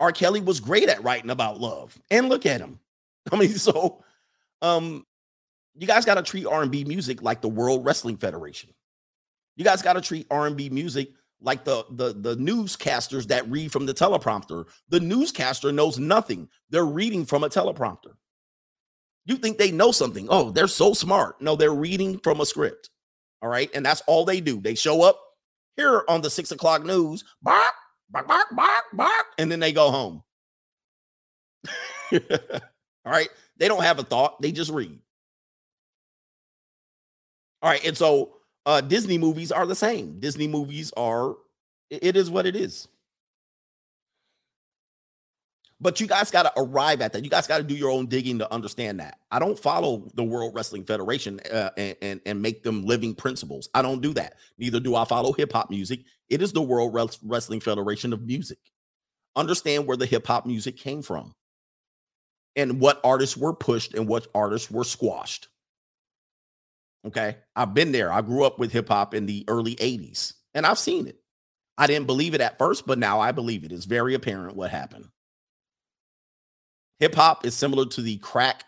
R. Kelly was great at writing about love. And look at him. I mean, so um, you guys got to treat R&B music like the World Wrestling Federation. You guys got to treat R&B music like the, the the newscasters that read from the teleprompter. The newscaster knows nothing. They're reading from a teleprompter. You think they know something. Oh, they're so smart. No, they're reading from a script. All right. And that's all they do. They show up here on the six o'clock news, bark, bark, bark, bark, and then they go home. all right. They don't have a thought, they just read. All right. And so uh Disney movies are the same. Disney movies are it is what it is. But you guys got to arrive at that. You guys got to do your own digging to understand that. I don't follow the World Wrestling Federation uh, and, and and make them living principles. I don't do that. Neither do I follow hip hop music. It is the World Wres- Wrestling Federation of Music. Understand where the hip hop music came from, and what artists were pushed and what artists were squashed. Okay, I've been there. I grew up with hip hop in the early '80s, and I've seen it. I didn't believe it at first, but now I believe it. It's very apparent what happened. Hip hop is similar to the crack,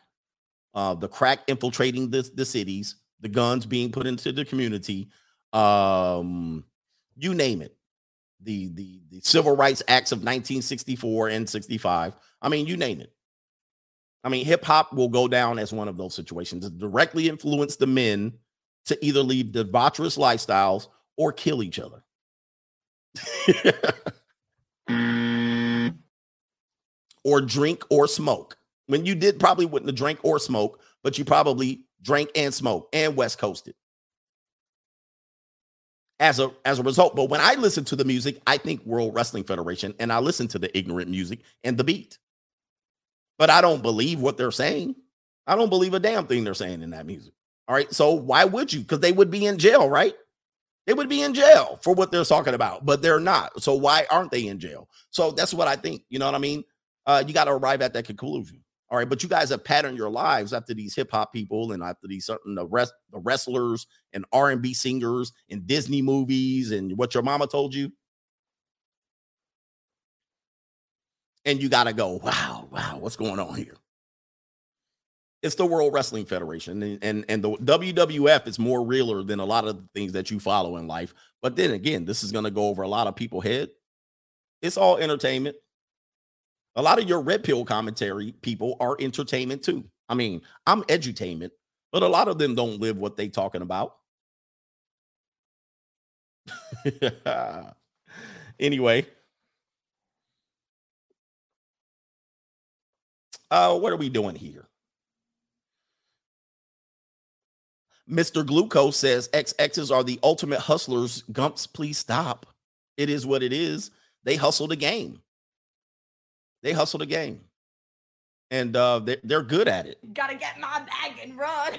uh, the crack infiltrating the, the cities, the guns being put into the community, um, you name it. The, the the civil rights acts of 1964 and 65. I mean, you name it. I mean, hip hop will go down as one of those situations. It directly influence the men to either lead debaucherous lifestyles or kill each other. or drink or smoke. When you did, probably wouldn't have drank or smoke, but you probably drank and smoked and West Coasted. As a as a result, but when I listen to the music, I think World Wrestling Federation and I listen to the ignorant music and the beat. But I don't believe what they're saying. I don't believe a damn thing they're saying in that music. All right. So why would you? Because they would be in jail, right? They would be in jail for what they're talking about, but they're not. So why aren't they in jail? So that's what I think. You know what I mean? Uh, you got to arrive at that conclusion. All right, but you guys have patterned your lives after these hip hop people and after these certain the rest the wrestlers and R and B singers and Disney movies and what your mama told you. And you got to go, wow, wow, what's going on here? It's the World Wrestling Federation, and, and and the WWF is more realer than a lot of the things that you follow in life. But then again, this is going to go over a lot of people's head. It's all entertainment. A lot of your red pill commentary people are entertainment too. I mean, I'm edutainment, but a lot of them don't live what they talking about. anyway, uh, what are we doing here? Mr. Glucose says XXs are the ultimate hustlers. Gumps, please stop. It is what it is. They hustle the game. They hustle the game. And uh they're, they're good at it. Gotta get my bag and run.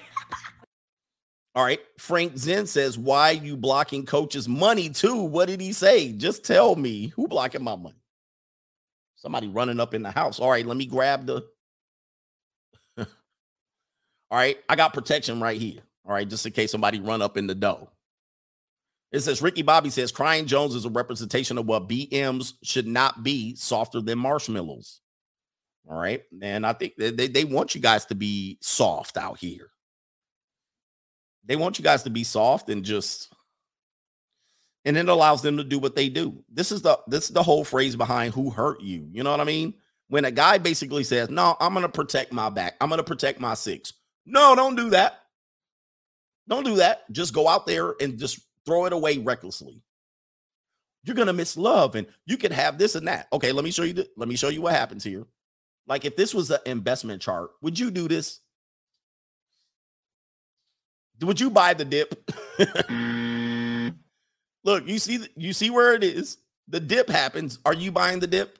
All right. Frank Zen says, Why you blocking coach's money too? What did he say? Just tell me who blocking my money. Somebody running up in the house. All right, let me grab the. All right, I got protection right here. All right, just in case somebody run up in the door. It says Ricky Bobby says Crying Jones is a representation of what BMs should not be, softer than marshmallows. All right. And I think they, they, want you guys to be soft out here. They want you guys to be soft and just and it allows them to do what they do. This is the this is the whole phrase behind who hurt you. You know what I mean? When a guy basically says, "No, I'm to protect my back. I'm to protect my six. No, don't do that. Don't do that. Just go out there and just throw it away recklessly. You're to miss love and you could have this and that. Okay, let me show you let me show you what happens here. Like if this was an investment chart, would you do this? Would you buy the dip? Look, you see you see where it is. The dip happens. Are you buying the dip?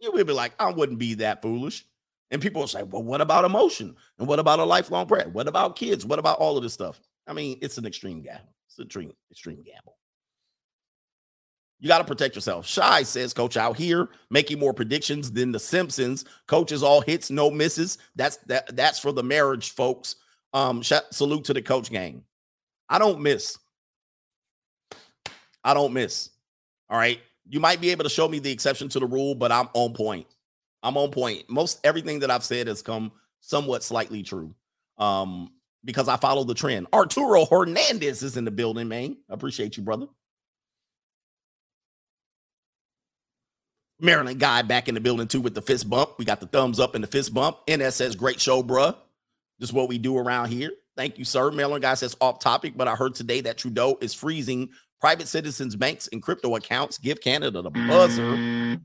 You would be like, I wouldn't be that foolish. And people will say, well, what about emotion? And what about a lifelong prayer? What about kids? What about all of this stuff? I mean, it's an extreme gamble. It's a dream, extreme gamble. You got to protect yourself. Shy says, Coach, out here making more predictions than the Simpsons. Coaches all hits, no misses. That's that. That's for the marriage folks. Um, sh- salute to the coach gang. I don't miss. I don't miss. All right. You might be able to show me the exception to the rule, but I'm on point. I'm on point. Most everything that I've said has come somewhat slightly true. Um, because I follow the trend. Arturo Hernandez is in the building, man. Appreciate you, brother. Maryland guy back in the building too with the fist bump. We got the thumbs up and the fist bump. NS says, great show, bruh. Is what we do around here. Thank you, sir. Maryland guy says off topic, but I heard today that Trudeau is freezing private citizens' banks and crypto accounts. Give Canada the buzzer.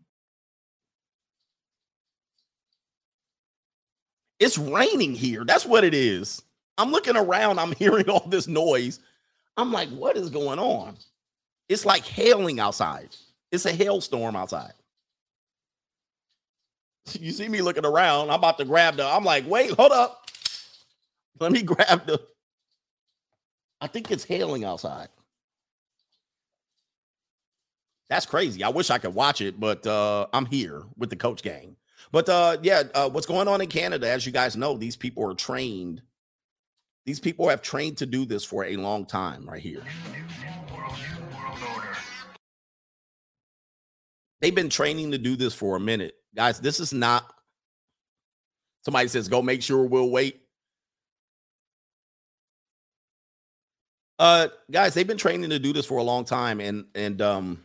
It's raining here. That's what it is. I'm looking around, I'm hearing all this noise. I'm like, what is going on? It's like hailing outside. It's a hailstorm outside. You see me looking around. I'm about to grab the. I'm like, wait, hold up. Let me grab the. I think it's hailing outside. That's crazy. I wish I could watch it, but uh, I'm here with the coach gang. But uh, yeah, uh, what's going on in Canada? As you guys know, these people are trained. These people have trained to do this for a long time, right here. They've been training to do this for a minute. Guys, this is not somebody says, go make sure we'll wait. Uh guys, they've been training to do this for a long time, and and um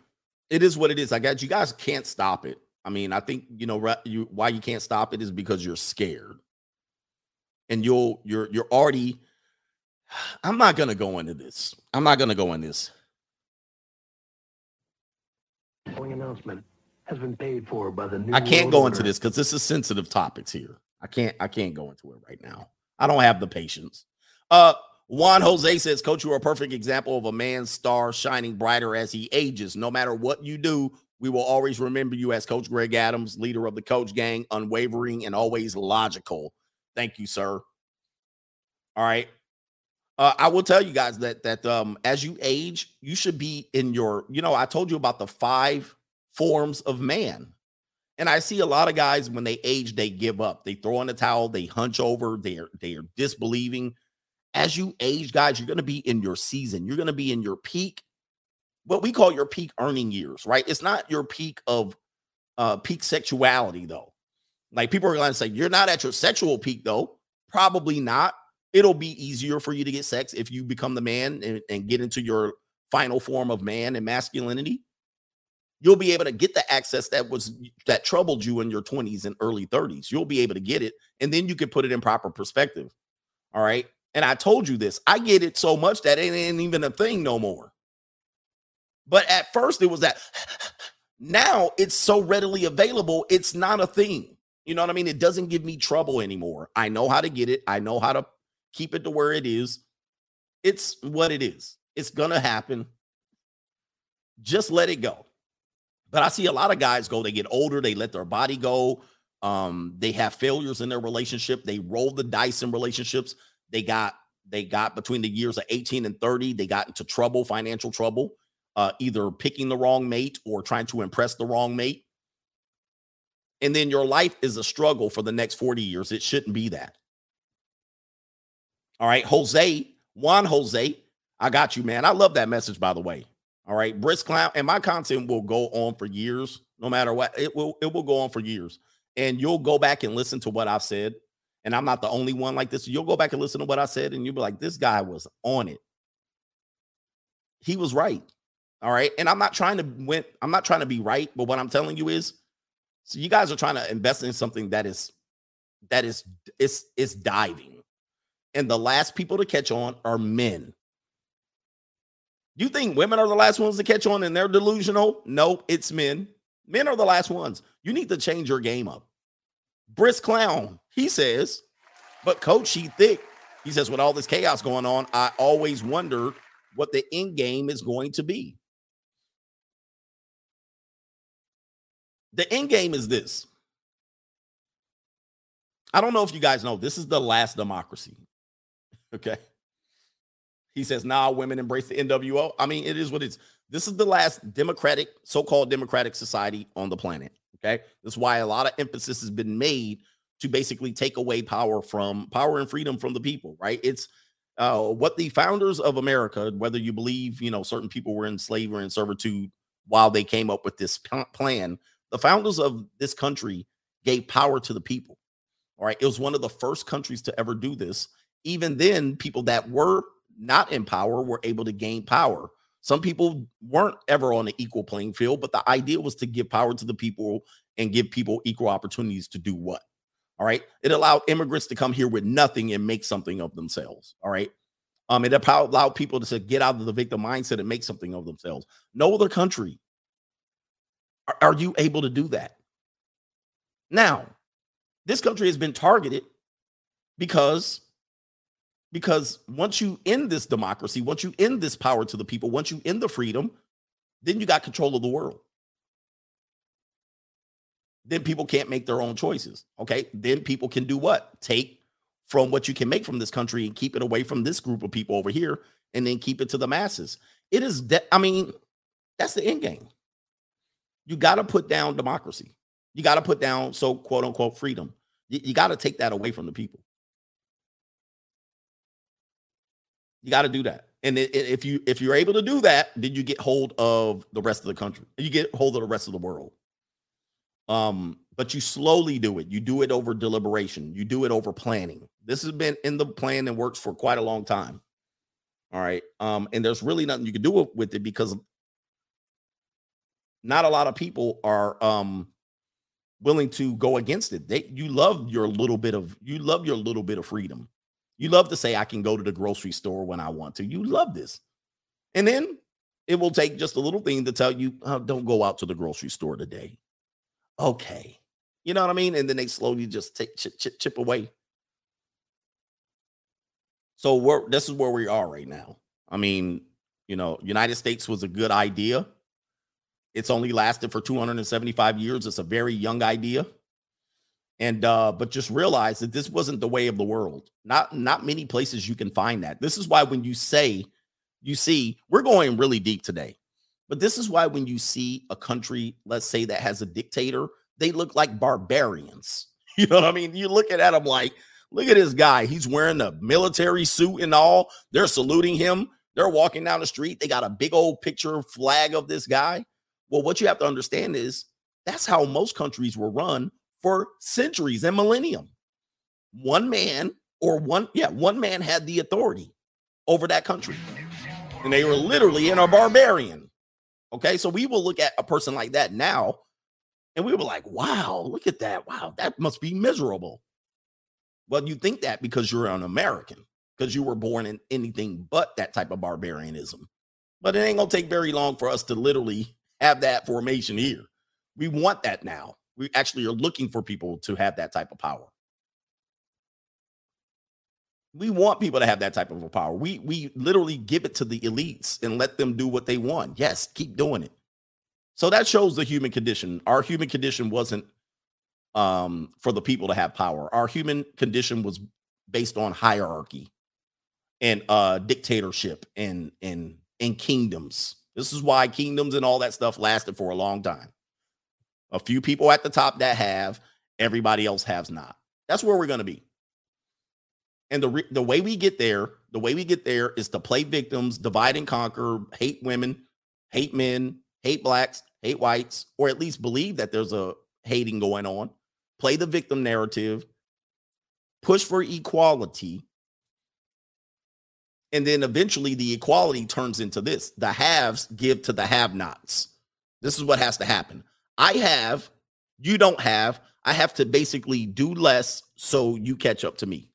it is what it is. I got you guys can't stop it. I mean, I think you know you why you can't stop it is because you're scared. And you'll you're you're already I'm not gonna go into this. I'm not gonna go in this. Following announcement has been paid for by the new I can't go into this because this is sensitive topics here. I can't I can't go into it right now. I don't have the patience. Uh Juan Jose says, Coach, you are a perfect example of a man's star shining brighter as he ages. No matter what you do, we will always remember you as Coach Greg Adams, leader of the coach gang, unwavering and always logical. Thank you, sir. All right. Uh, I will tell you guys that that um, as you age, you should be in your. You know, I told you about the five forms of man, and I see a lot of guys when they age, they give up. They throw in the towel. They hunch over. They are they are disbelieving. As you age, guys, you're going to be in your season. You're going to be in your peak, what we call your peak earning years, right? It's not your peak of uh peak sexuality though. Like people are going to say, you're not at your sexual peak though. Probably not. It'll be easier for you to get sex if you become the man and, and get into your final form of man and masculinity. You'll be able to get the access that was that troubled you in your 20s and early 30s. You'll be able to get it, and then you can put it in proper perspective. All right. And I told you this. I get it so much that it ain't even a thing no more. But at first, it was that. Now it's so readily available, it's not a thing. You know what I mean? It doesn't give me trouble anymore. I know how to get it, I know how to keep it to where it is. It's what it is. It's going to happen. Just let it go. But I see a lot of guys go, they get older, they let their body go. Um, they have failures in their relationship, they roll the dice in relationships. They got they got between the years of 18 and 30, they got into trouble, financial trouble, uh, either picking the wrong mate or trying to impress the wrong mate. And then your life is a struggle for the next 40 years. It shouldn't be that. All right, Jose, Juan Jose, I got you, man. I love that message, by the way. All right, brisk clown, and my content will go on for years, no matter what. It will it will go on for years, and you'll go back and listen to what I've said. And I'm not the only one like this. You'll go back and listen to what I said, and you'll be like, "This guy was on it. He was right." All right, and I'm not trying to win. I'm not trying to be right, but what I'm telling you is, so you guys are trying to invest in something that is that is it's it's diving, and the last people to catch on are men. You think women are the last ones to catch on and they're delusional? Nope, it's men. Men are the last ones. You need to change your game up. Brisk clown, he says, but coach, she thick. He says, with all this chaos going on, I always wondered what the end game is going to be. The end game is this. I don't know if you guys know, this is the last democracy. Okay. He says, now nah, women embrace the NWO. I mean, it is what it's. This is the last democratic, so-called democratic society on the planet. Okay. That's why a lot of emphasis has been made to basically take away power from power and freedom from the people, right? It's uh, what the founders of America, whether you believe, you know, certain people were in slavery and servitude while they came up with this plan, the founders of this country gave power to the people. All right. It was one of the first countries to ever do this. Even then, people that were not in power were able to gain power. Some people weren't ever on an equal playing field, but the idea was to give power to the people and give people equal opportunities to do what? All right. It allowed immigrants to come here with nothing and make something of themselves. All right. Um, it allowed people to get out of the victim mindset and make something of themselves. No other country are, are you able to do that. Now, this country has been targeted because because once you end this democracy, once you end this power to the people, once you end the freedom, then you got control of the world. Then people can't make their own choices. Okay. Then people can do what? Take from what you can make from this country and keep it away from this group of people over here and then keep it to the masses. It is, de- I mean, that's the end game. You got to put down democracy. You got to put down so quote unquote freedom. You, you got to take that away from the people. You got to do that. And if you if you're able to do that, then you get hold of the rest of the country. You get hold of the rest of the world. Um, but you slowly do it. You do it over deliberation. You do it over planning. This has been in the plan and works for quite a long time. All right. Um, and there's really nothing you can do with it because not a lot of people are um willing to go against it. They you love your little bit of you love your little bit of freedom. You love to say, I can go to the grocery store when I want to. You love this. And then it will take just a little thing to tell you, oh, don't go out to the grocery store today. Okay. You know what I mean? And then they slowly just take chip, chip, chip away. So we're this is where we are right now. I mean, you know, United States was a good idea. It's only lasted for 275 years. It's a very young idea and uh but just realize that this wasn't the way of the world. Not not many places you can find that. This is why when you say you see we're going really deep today but this is why when you see a country let's say that has a dictator they look like barbarians. You know what i mean? You look at them like look at this guy. He's wearing a military suit and all. They're saluting him. They're walking down the street. They got a big old picture flag of this guy. Well what you have to understand is that's how most countries were run for centuries and millennium. One man or one, yeah, one man had the authority over that country. And they were literally in a barbarian. Okay. So we will look at a person like that now and we were like, wow, look at that. Wow, that must be miserable. Well, you think that because you're an American, because you were born in anything but that type of barbarianism. But it ain't gonna take very long for us to literally have that formation here. We want that now. We actually are looking for people to have that type of power. We want people to have that type of power. We we literally give it to the elites and let them do what they want. Yes, keep doing it. So that shows the human condition. Our human condition wasn't um for the people to have power. Our human condition was based on hierarchy and uh dictatorship and and and kingdoms. This is why kingdoms and all that stuff lasted for a long time. A few people at the top that have, everybody else has not. That's where we're going to be. And the re- the way we get there the way we get there is to play victims, divide and conquer, hate women, hate men, hate blacks, hate whites, or at least believe that there's a hating going on. Play the victim narrative, push for equality. And then eventually the equality turns into this the haves give to the have nots. This is what has to happen. I have, you don't have. I have to basically do less so you catch up to me.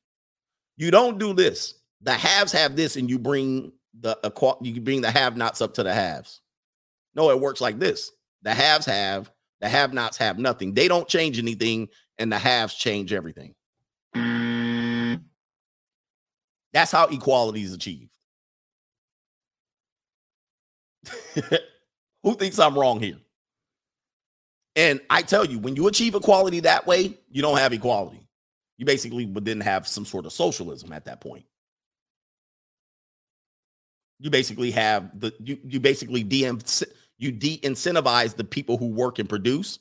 You don't do this. The haves have this, and you bring the you bring the have nots up to the haves. No, it works like this. The haves have, the have nots have nothing. They don't change anything, and the haves change everything. That's how equality is achieved. Who thinks I'm wrong here? And I tell you, when you achieve equality that way, you don't have equality. You basically would then have some sort of socialism at that point. You basically have the you you basically de you de-incentivize the people who work and produce,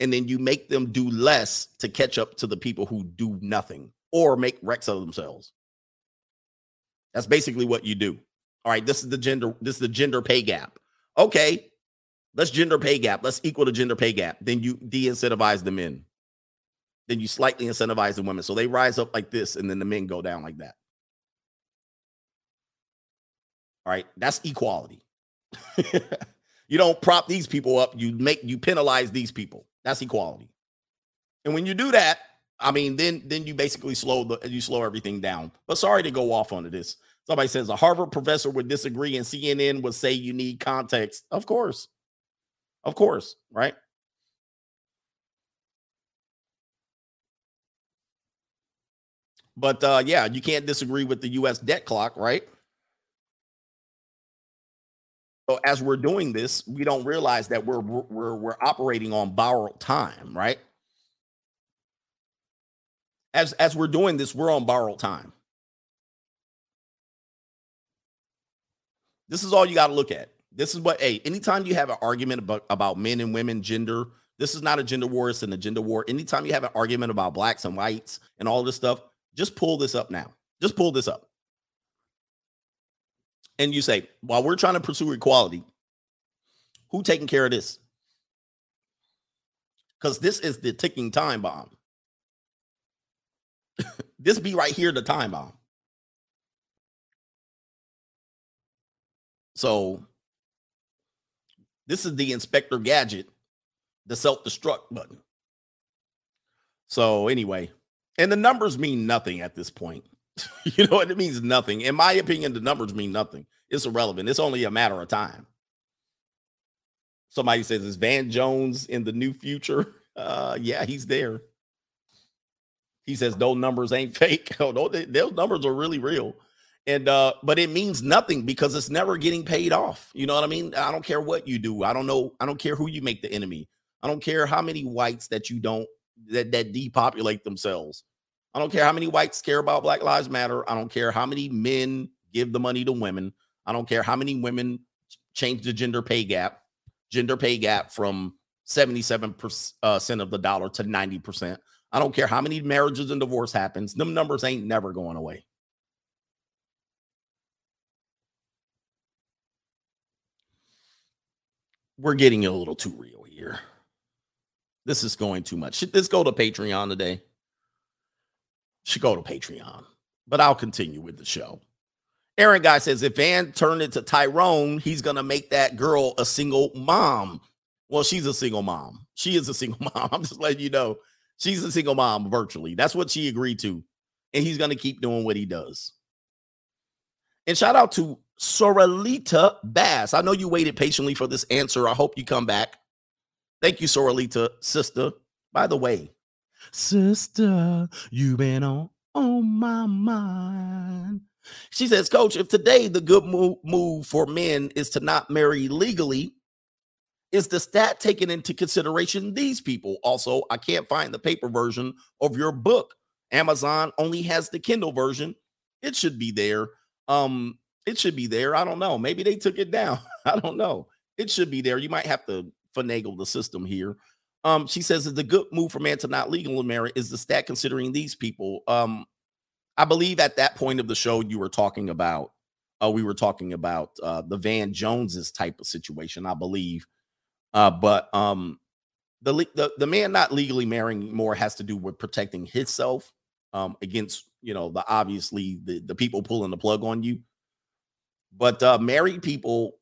and then you make them do less to catch up to the people who do nothing or make wrecks of themselves. That's basically what you do. All right, this is the gender, this is the gender pay gap. Okay, let's gender pay gap. Let's equal the gender pay gap. Then you de-incentivize the men. Then you slightly incentivize the women. So they rise up like this, and then the men go down like that. All right, that's equality. you don't prop these people up, you make you penalize these people. That's equality. And when you do that, I mean, then then you basically slow the you slow everything down. But sorry to go off onto this. Somebody says a Harvard professor would disagree, and CNN would say you need context. Of course, of course, right? But uh, yeah, you can't disagree with the U.S. debt clock, right? So as we're doing this, we don't realize that we're we're we're operating on borrowed time, right? As as we're doing this, we're on borrowed time. This is all you got to look at. This is what, hey, anytime you have an argument about, about men and women, gender, this is not a gender war, it's an agenda war. Anytime you have an argument about blacks and whites and all this stuff, just pull this up now. Just pull this up and you say, while we're trying to pursue equality, who taking care of this? Because this is the ticking time bomb. this be right here, the time bomb. So this is the inspector gadget, the self-destruct button. So anyway, and the numbers mean nothing at this point. you know? It means nothing. In my opinion, the numbers mean nothing. It's irrelevant. It's only a matter of time. Somebody says, Is Van Jones in the new future? Uh, yeah, he's there. He says those numbers ain't fake. Oh, those numbers are really real. And uh, but it means nothing because it's never getting paid off. You know what I mean? I don't care what you do. I don't know. I don't care who you make the enemy. I don't care how many whites that you don't that that depopulate themselves. I don't care how many whites care about Black Lives Matter. I don't care how many men give the money to women. I don't care how many women change the gender pay gap, gender pay gap from 77% uh, of the dollar to 90%. I don't care how many marriages and divorce happens. Them numbers ain't never going away. We're getting a little too real here. This is going too much. Should this go to Patreon today? should go to Patreon. But I'll continue with the show. Aaron Guy says if Van turned into Tyrone, he's gonna make that girl a single mom. Well, she's a single mom. She is a single mom. I'm just letting you know she's a single mom virtually. That's what she agreed to. And he's gonna keep doing what he does. And shout out to Soralita Bass. I know you waited patiently for this answer. I hope you come back. Thank you, Soralita, sister. By the way, Sister, you've been on on my mind. She says, Coach, if today the good move, move for men is to not marry legally, is the stat taken into consideration these people? Also, I can't find the paper version of your book. Amazon only has the Kindle version. It should be there. Um, it should be there. I don't know. Maybe they took it down. I don't know. It should be there. You might have to finagle the system here. Um, she says it's a good move for man to not legally marry is the stat considering these people. Um, I believe at that point of the show you were talking about uh we were talking about uh the Van Joneses type of situation, I believe. Uh but um the the, the man not legally marrying more has to do with protecting himself um against, you know, the obviously the the people pulling the plug on you. But uh married people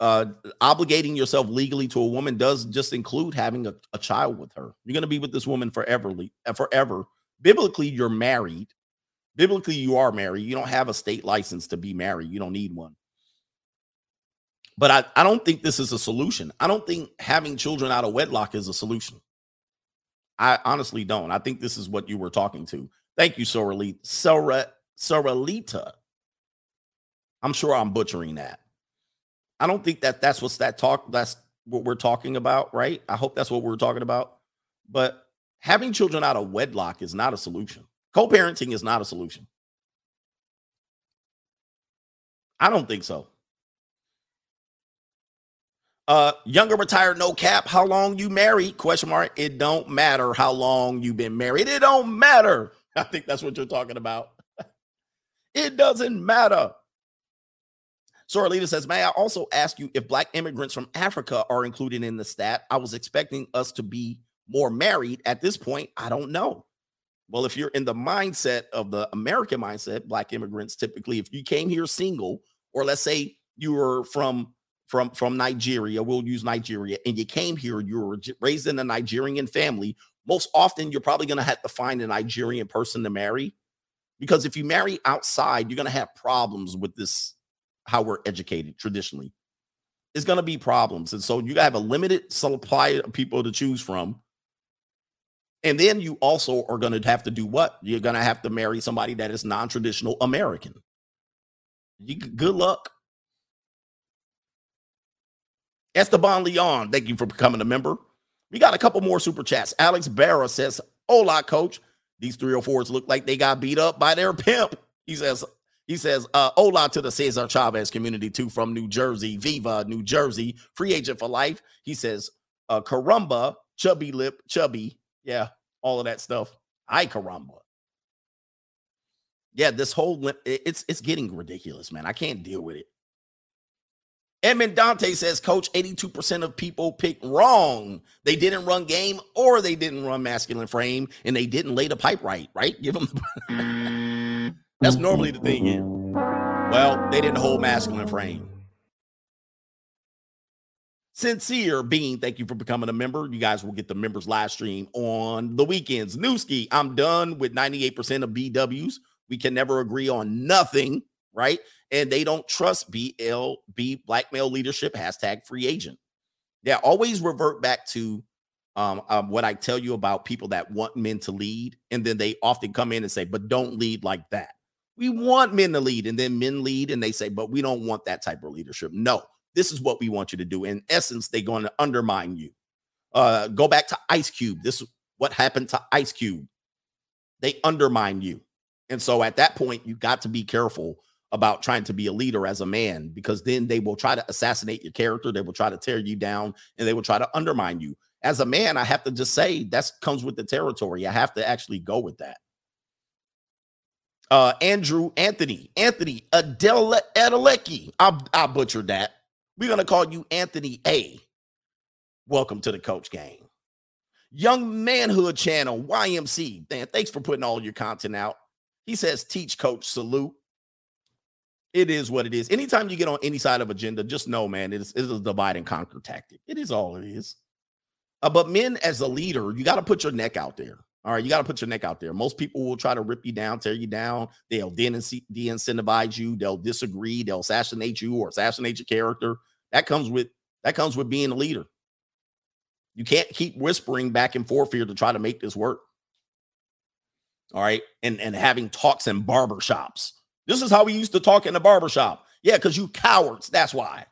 uh obligating yourself legally to a woman does just include having a, a child with her. You're going to be with this woman forever uh, forever. Biblically you're married. Biblically you are married. You don't have a state license to be married. You don't need one. But I, I don't think this is a solution. I don't think having children out of wedlock is a solution. I honestly don't. I think this is what you were talking to. Thank you soralita Sora, soralita i'm sure i'm butchering that i don't think that that's what's that talk that's what we're talking about right i hope that's what we're talking about but having children out of wedlock is not a solution Co-parenting is not a solution. I don't think so. Uh, younger retired, no cap. How long you married? Question mark. It don't matter how long you've been married. It don't matter. I think that's what you're talking about. it doesn't matter. Soralita says, May I also ask you if black immigrants from Africa are included in the stat? I was expecting us to be more married at this point. I don't know. Well, if you're in the mindset of the American mindset, black immigrants typically, if you came here single, or let's say you were from from from Nigeria, we'll use Nigeria, and you came here, you were raised in a Nigerian family. Most often, you're probably going to have to find a Nigerian person to marry, because if you marry outside, you're going to have problems with this. How we're educated traditionally, it's going to be problems, and so you have a limited supply of people to choose from and then you also are going to have to do what? You're going to have to marry somebody that is non traditional American. You, good luck. Esteban Leon, thank you for becoming a member. We got a couple more super chats. Alex Barra says, Hola, coach. These 304s look like they got beat up by their pimp. He says, he says, uh, hola to the Cesar Chavez community too from New Jersey, Viva, New Jersey, free agent for life. He says, uh, Caramba, chubby lip, chubby, yeah, all of that stuff. I caramba. Yeah, this whole it's it's getting ridiculous, man. I can't deal with it. Edmund Dante says, Coach, 82% of people picked wrong. They didn't run game or they didn't run masculine frame and they didn't lay the pipe right, right? Give them that's normally the thing. Yeah. Well, they didn't hold masculine frame. Sincere Being, thank you for becoming a member. You guys will get the members live stream on the weekends. Newski, I'm done with 98% of BWs. We can never agree on nothing, right? And they don't trust BLB black male leadership, hashtag free agent. Yeah, always revert back to um, um, what I tell you about people that want men to lead. And then they often come in and say, but don't lead like that. We want men to lead. And then men lead and they say, but we don't want that type of leadership. No, this is what we want you to do. In essence, they're going to undermine you. Uh, go back to Ice Cube. This is what happened to Ice Cube. They undermine you. And so at that point, you got to be careful about trying to be a leader as a man because then they will try to assassinate your character. They will try to tear you down and they will try to undermine you. As a man, I have to just say that comes with the territory. I have to actually go with that. Uh, Andrew Anthony, Anthony Adele Adelecki. I, I butchered that. We're going to call you Anthony A. Welcome to the coach game. Young Manhood Channel, YMC. Dan, thanks for putting all your content out. He says, teach coach, salute. It is what it is. Anytime you get on any side of agenda, just know, man, it is, it is a divide and conquer tactic. It is all it is. Uh, but men, as a leader, you got to put your neck out there. All right, you got to put your neck out there. Most people will try to rip you down, tear you down. They'll de incentivize you. They'll disagree. They'll assassinate you or assassinate your character. That comes with that comes with being a leader. You can't keep whispering back and forth here to try to make this work. All right. And and having talks in barbershops. This is how we used to talk in the barbershop. Yeah, because you cowards. That's why.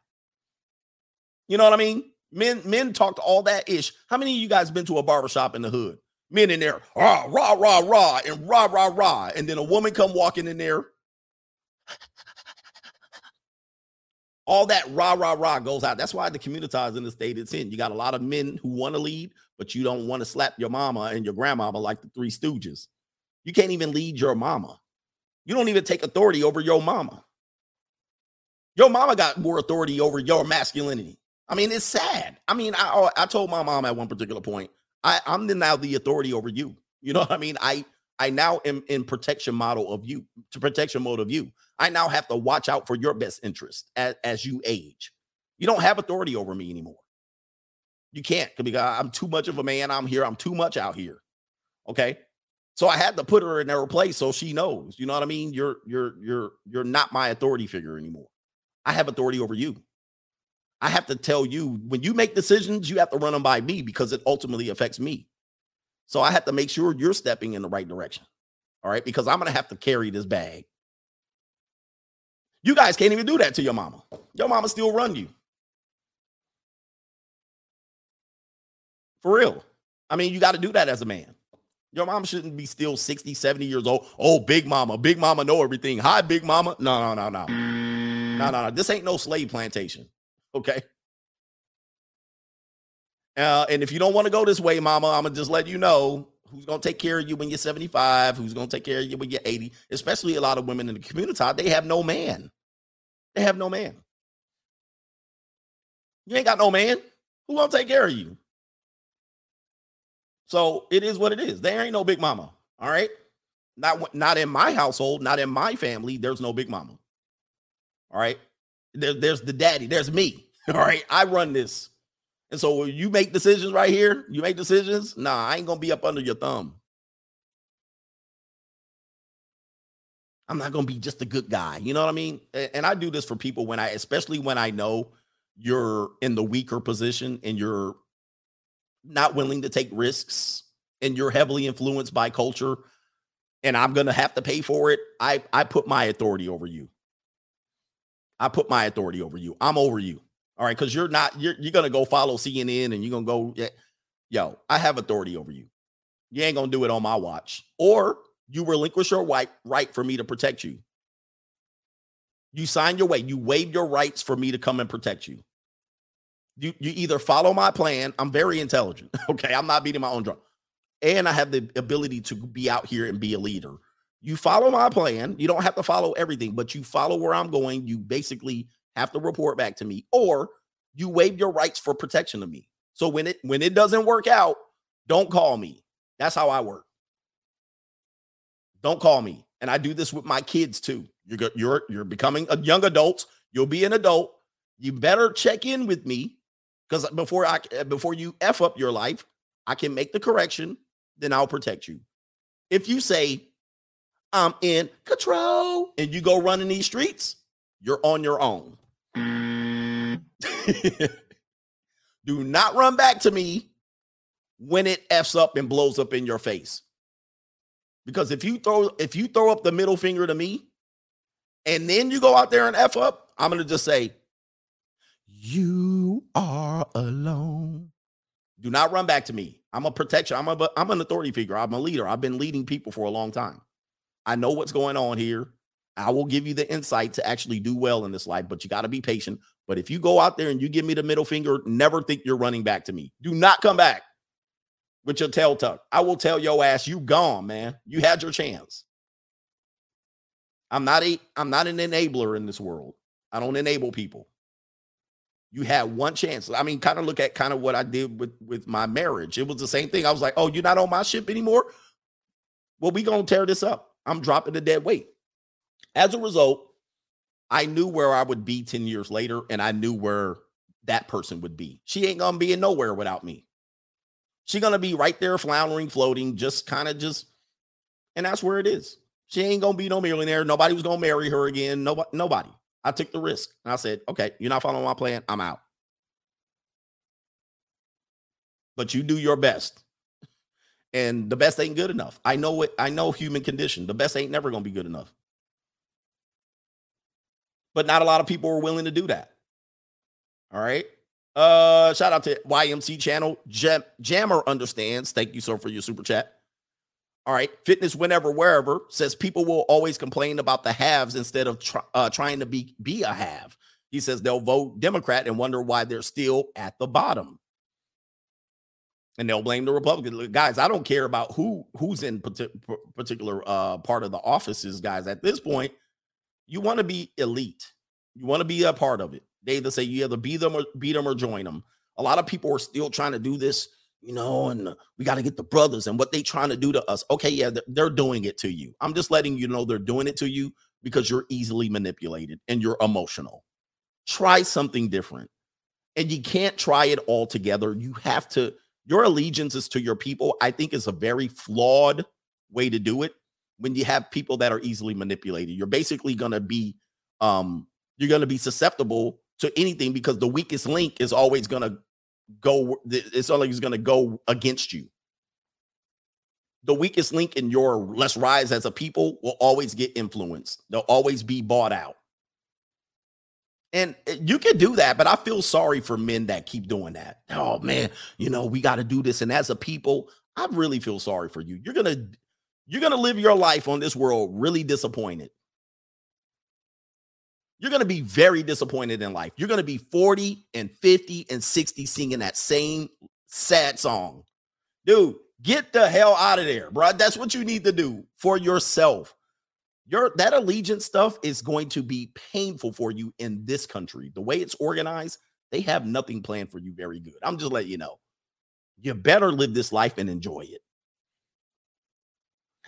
You know what I mean? Men men talked all that ish. How many of you guys been to a barbershop in the hood? Men in there, rah, rah, rah, rah, and rah, rah, rah. And then a woman come walking in there all that rah rah rah goes out. That's why the communitized in the state it's in. You got a lot of men who want to lead, but you don't want to slap your mama and your grandmama like the Three Stooges. You can't even lead your mama. You don't even take authority over your mama. Your mama got more authority over your masculinity. I mean, it's sad. I mean, I I told my mom at one particular point, I, I'm now the authority over you. You know what I mean? I I now am in protection model of you, to protection mode of you. I now have to watch out for your best interest as, as you age. You don't have authority over me anymore. You can't because I'm too much of a man. I'm here. I'm too much out here. Okay. So I had to put her in her place so she knows. You know what I mean? You're you're you're you're not my authority figure anymore. I have authority over you. I have to tell you when you make decisions, you have to run them by me because it ultimately affects me. So I have to make sure you're stepping in the right direction. All right, because I'm gonna have to carry this bag. You guys can't even do that to your mama. Your mama still run you. For real. I mean, you got to do that as a man. Your mom shouldn't be still 60, 70 years old. Oh, big mama. Big mama know everything. Hi, big mama. No, no, no, no. No, no, no. This ain't no slave plantation. Okay. Uh, and if you don't want to go this way, mama, I'm gonna just let you know who's gonna take care of you when you're 75, who's gonna take care of you when you're 80, especially a lot of women in the community, they have no man. They have no man. You ain't got no man. Who gonna take care of you? So it is what it is. There ain't no big mama. All right. Not not in my household, not in my family. There's no big mama. All right. There, there's the daddy. There's me. All right. I run this. And so you make decisions right here, you make decisions. Nah, I ain't gonna be up under your thumb. I'm not gonna be just a good guy. You know what I mean? And I do this for people when I, especially when I know you're in the weaker position and you're not willing to take risks and you're heavily influenced by culture and I'm to have to pay for it, I I put my authority over you. I put my authority over you. I'm over you. All right, cuz you're not you're you're to go follow CNN and you're to go yeah, yo, I have authority over you. You ain't to do it on my watch. Or you relinquish your right right for me to protect you. You sign your way. You waive your rights for me to come and protect you you you either follow my plan. I'm very intelligent. Okay, I'm not beating my own drum, and I have the ability to be out here and be a leader. You follow my plan. You don't have to follow everything, but you follow where I'm going. You basically have to report back to me, or you waive your rights for protection of me. So when it when it doesn't work out, don't call me. That's how I work. Don't call me. And I do this with my kids too. You're you're you're becoming a young adult. You'll be an adult. You better check in with me because before I before you f up your life, I can make the correction. Then I'll protect you. If you say I'm in control and you go running these streets, you're on your own. Do not run back to me when it f's up and blows up in your face. Because if you throw if you throw up the middle finger to me and then you go out there and f up, I'm gonna just say, you are alone. Do not run back to me. I'm a protection. I'm a I'm an authority figure. I'm a leader. I've been leading people for a long time. I know what's going on here. I will give you the insight to actually do well in this life, but you got to be patient. But if you go out there and you give me the middle finger, never think you're running back to me. Do not come back with your tail tucked. I will tell your ass you gone, man. You had your chance. I'm not a I'm not an enabler in this world. I don't enable people. You had one chance. I mean, kind of look at kind of what I did with with my marriage. It was the same thing. I was like, "Oh, you're not on my ship anymore." Well, we gonna tear this up. I'm dropping the dead weight. As a result, I knew where I would be 10 years later, and I knew where that person would be. She ain't gonna be in nowhere without me. She gonna be right there, floundering, floating, just kind of just, and that's where it is. She ain't gonna be no millionaire. Nobody was gonna marry her again. Nobody, nobody. I took the risk and I said, okay, you're not following my plan. I'm out. But you do your best. And the best ain't good enough. I know it. I know human condition. The best ain't never going to be good enough. But not a lot of people are willing to do that. All right. Uh, shout out to YMC channel. Jam- Jammer understands. Thank you, sir, for your super chat. All right. Fitness whenever, wherever says people will always complain about the haves instead of uh, trying to be, be a have. He says they'll vote Democrat and wonder why they're still at the bottom. And they'll blame the Republican guys. I don't care about who who's in parti- particular uh, part of the offices, guys. At this point, you want to be elite. You want to be a part of it. They either say you either be them or beat them or join them. A lot of people are still trying to do this, you know, and we got to get the brothers and what they trying to do to us. Okay, yeah, they're doing it to you. I'm just letting you know they're doing it to you because you're easily manipulated and you're emotional. Try something different. And you can't try it all together. You have to your allegiance is to your people, I think is a very flawed way to do it when you have people that are easily manipulated. You're basically going to be um you're going to be susceptible to anything because the weakest link is always going to go it's always going to go against you. The weakest link in your let's rise as a people will always get influenced. They'll always be bought out. And eh, you can do that, but I feel sorry for men that keep doing that. Oh man, you know, we got to do this. And as a people, I really feel sorry for you. You're gonna you're gonna live your life on this world really disappointed. You're gonna be very disappointed in life. You're gonna be 40 and 50 and 60 singing that same sad song. Dude, get the hell out of there, bro. That's what you need to do for yourself your that allegiance stuff is going to be painful for you in this country. The way it's organized, they have nothing planned for you very good. I'm just letting you know. You better live this life and enjoy it.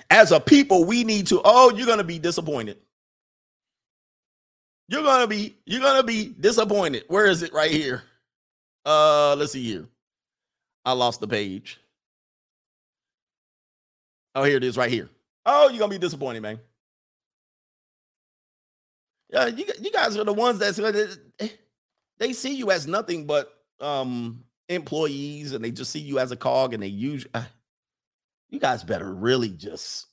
As a people, we need to, oh, you're gonna be disappointed. You're gonna be, you're gonna be disappointed. Where is it right here? Uh, let's see here. I lost the page. Oh, here it is right here. Oh, you're gonna be disappointed, man. Yeah, you you guys are the ones that's eh, they see you as nothing but um employees, and they just see you as a cog, and they use uh, you guys better really just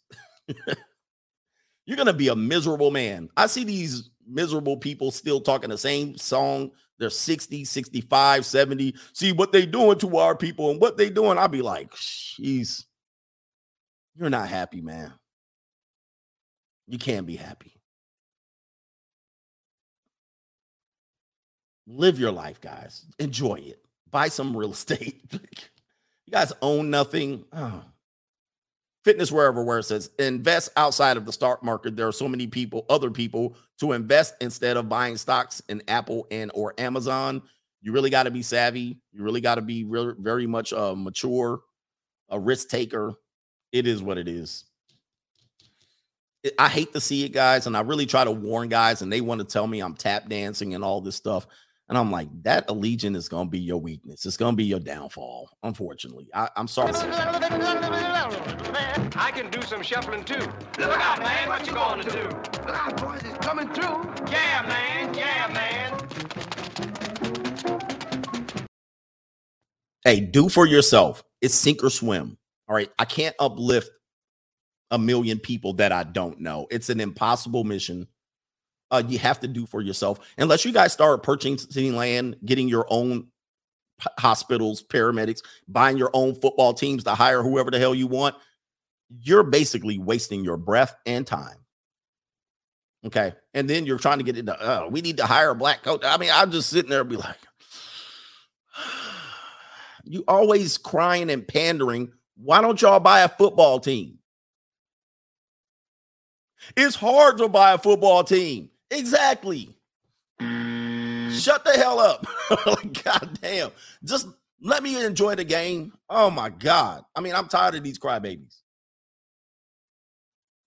you're gonna be a miserable man. I see these miserable people still talking the same song. They're 60, 65, 70. See what they doing to our people and what they doing. I'll be like, jeez, you're not happy, man. You can't be happy. Live your life, guys. Enjoy it. Buy some real estate. you guys own nothing. Oh. Fitness wherever where it says invest outside of the stock market. There are so many people, other people, to invest instead of buying stocks in Apple and or Amazon. You really got to be savvy. You really got to be re- very much uh, mature, a risk taker. It is what it is. I hate to see it, guys, and I really try to warn guys, and they want to tell me I'm tap dancing and all this stuff. And I'm like, that allegiance is going to be your weakness. It's going to be your downfall, unfortunately. I, am sorry. I can do some shuffling too. Look out, man. What you going to do? Look out, boys. It's coming through. Yeah, man. Yeah, man. Hey, do for yourself. It's sink or swim. All right. I can't uplift a million people that I don't know. It's an impossible mission uh, you have to do for yourself. Unless you guys start purchasing land, getting your own hospitals, paramedics, buying your own football teams to hire whoever the hell you want, you're basically wasting your breath and time. Okay. And then you're trying to get into, oh, we need to hire a black coach. I mean, I'm just sitting there and be like, you always crying and pandering. Why don't y'all buy a football team? It's hard to buy a football team. Exactly. Shut the hell up. god damn. Just let me enjoy the game. Oh my God. I mean, I'm tired of these crybabies.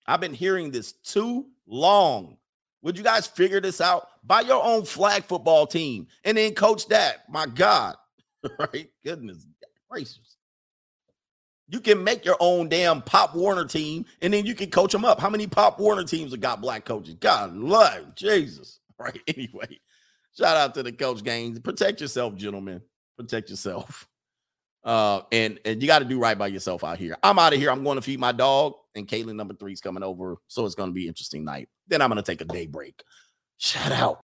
I've been hearing this too long. Would you guys figure this out? Buy your own flag football team and then coach that. My God. right? Goodness gracious. You can make your own damn Pop Warner team and then you can coach them up. How many Pop Warner teams have got black coaches? God love Jesus. Right. Anyway, shout out to the coach gangs. Protect yourself, gentlemen. Protect yourself. Uh, and and you got to do right by yourself out here. I'm out of here. I'm going to feed my dog, and Caitlin number three is coming over, so it's going to be interesting night. Then I'm going to take a day break. Shout out.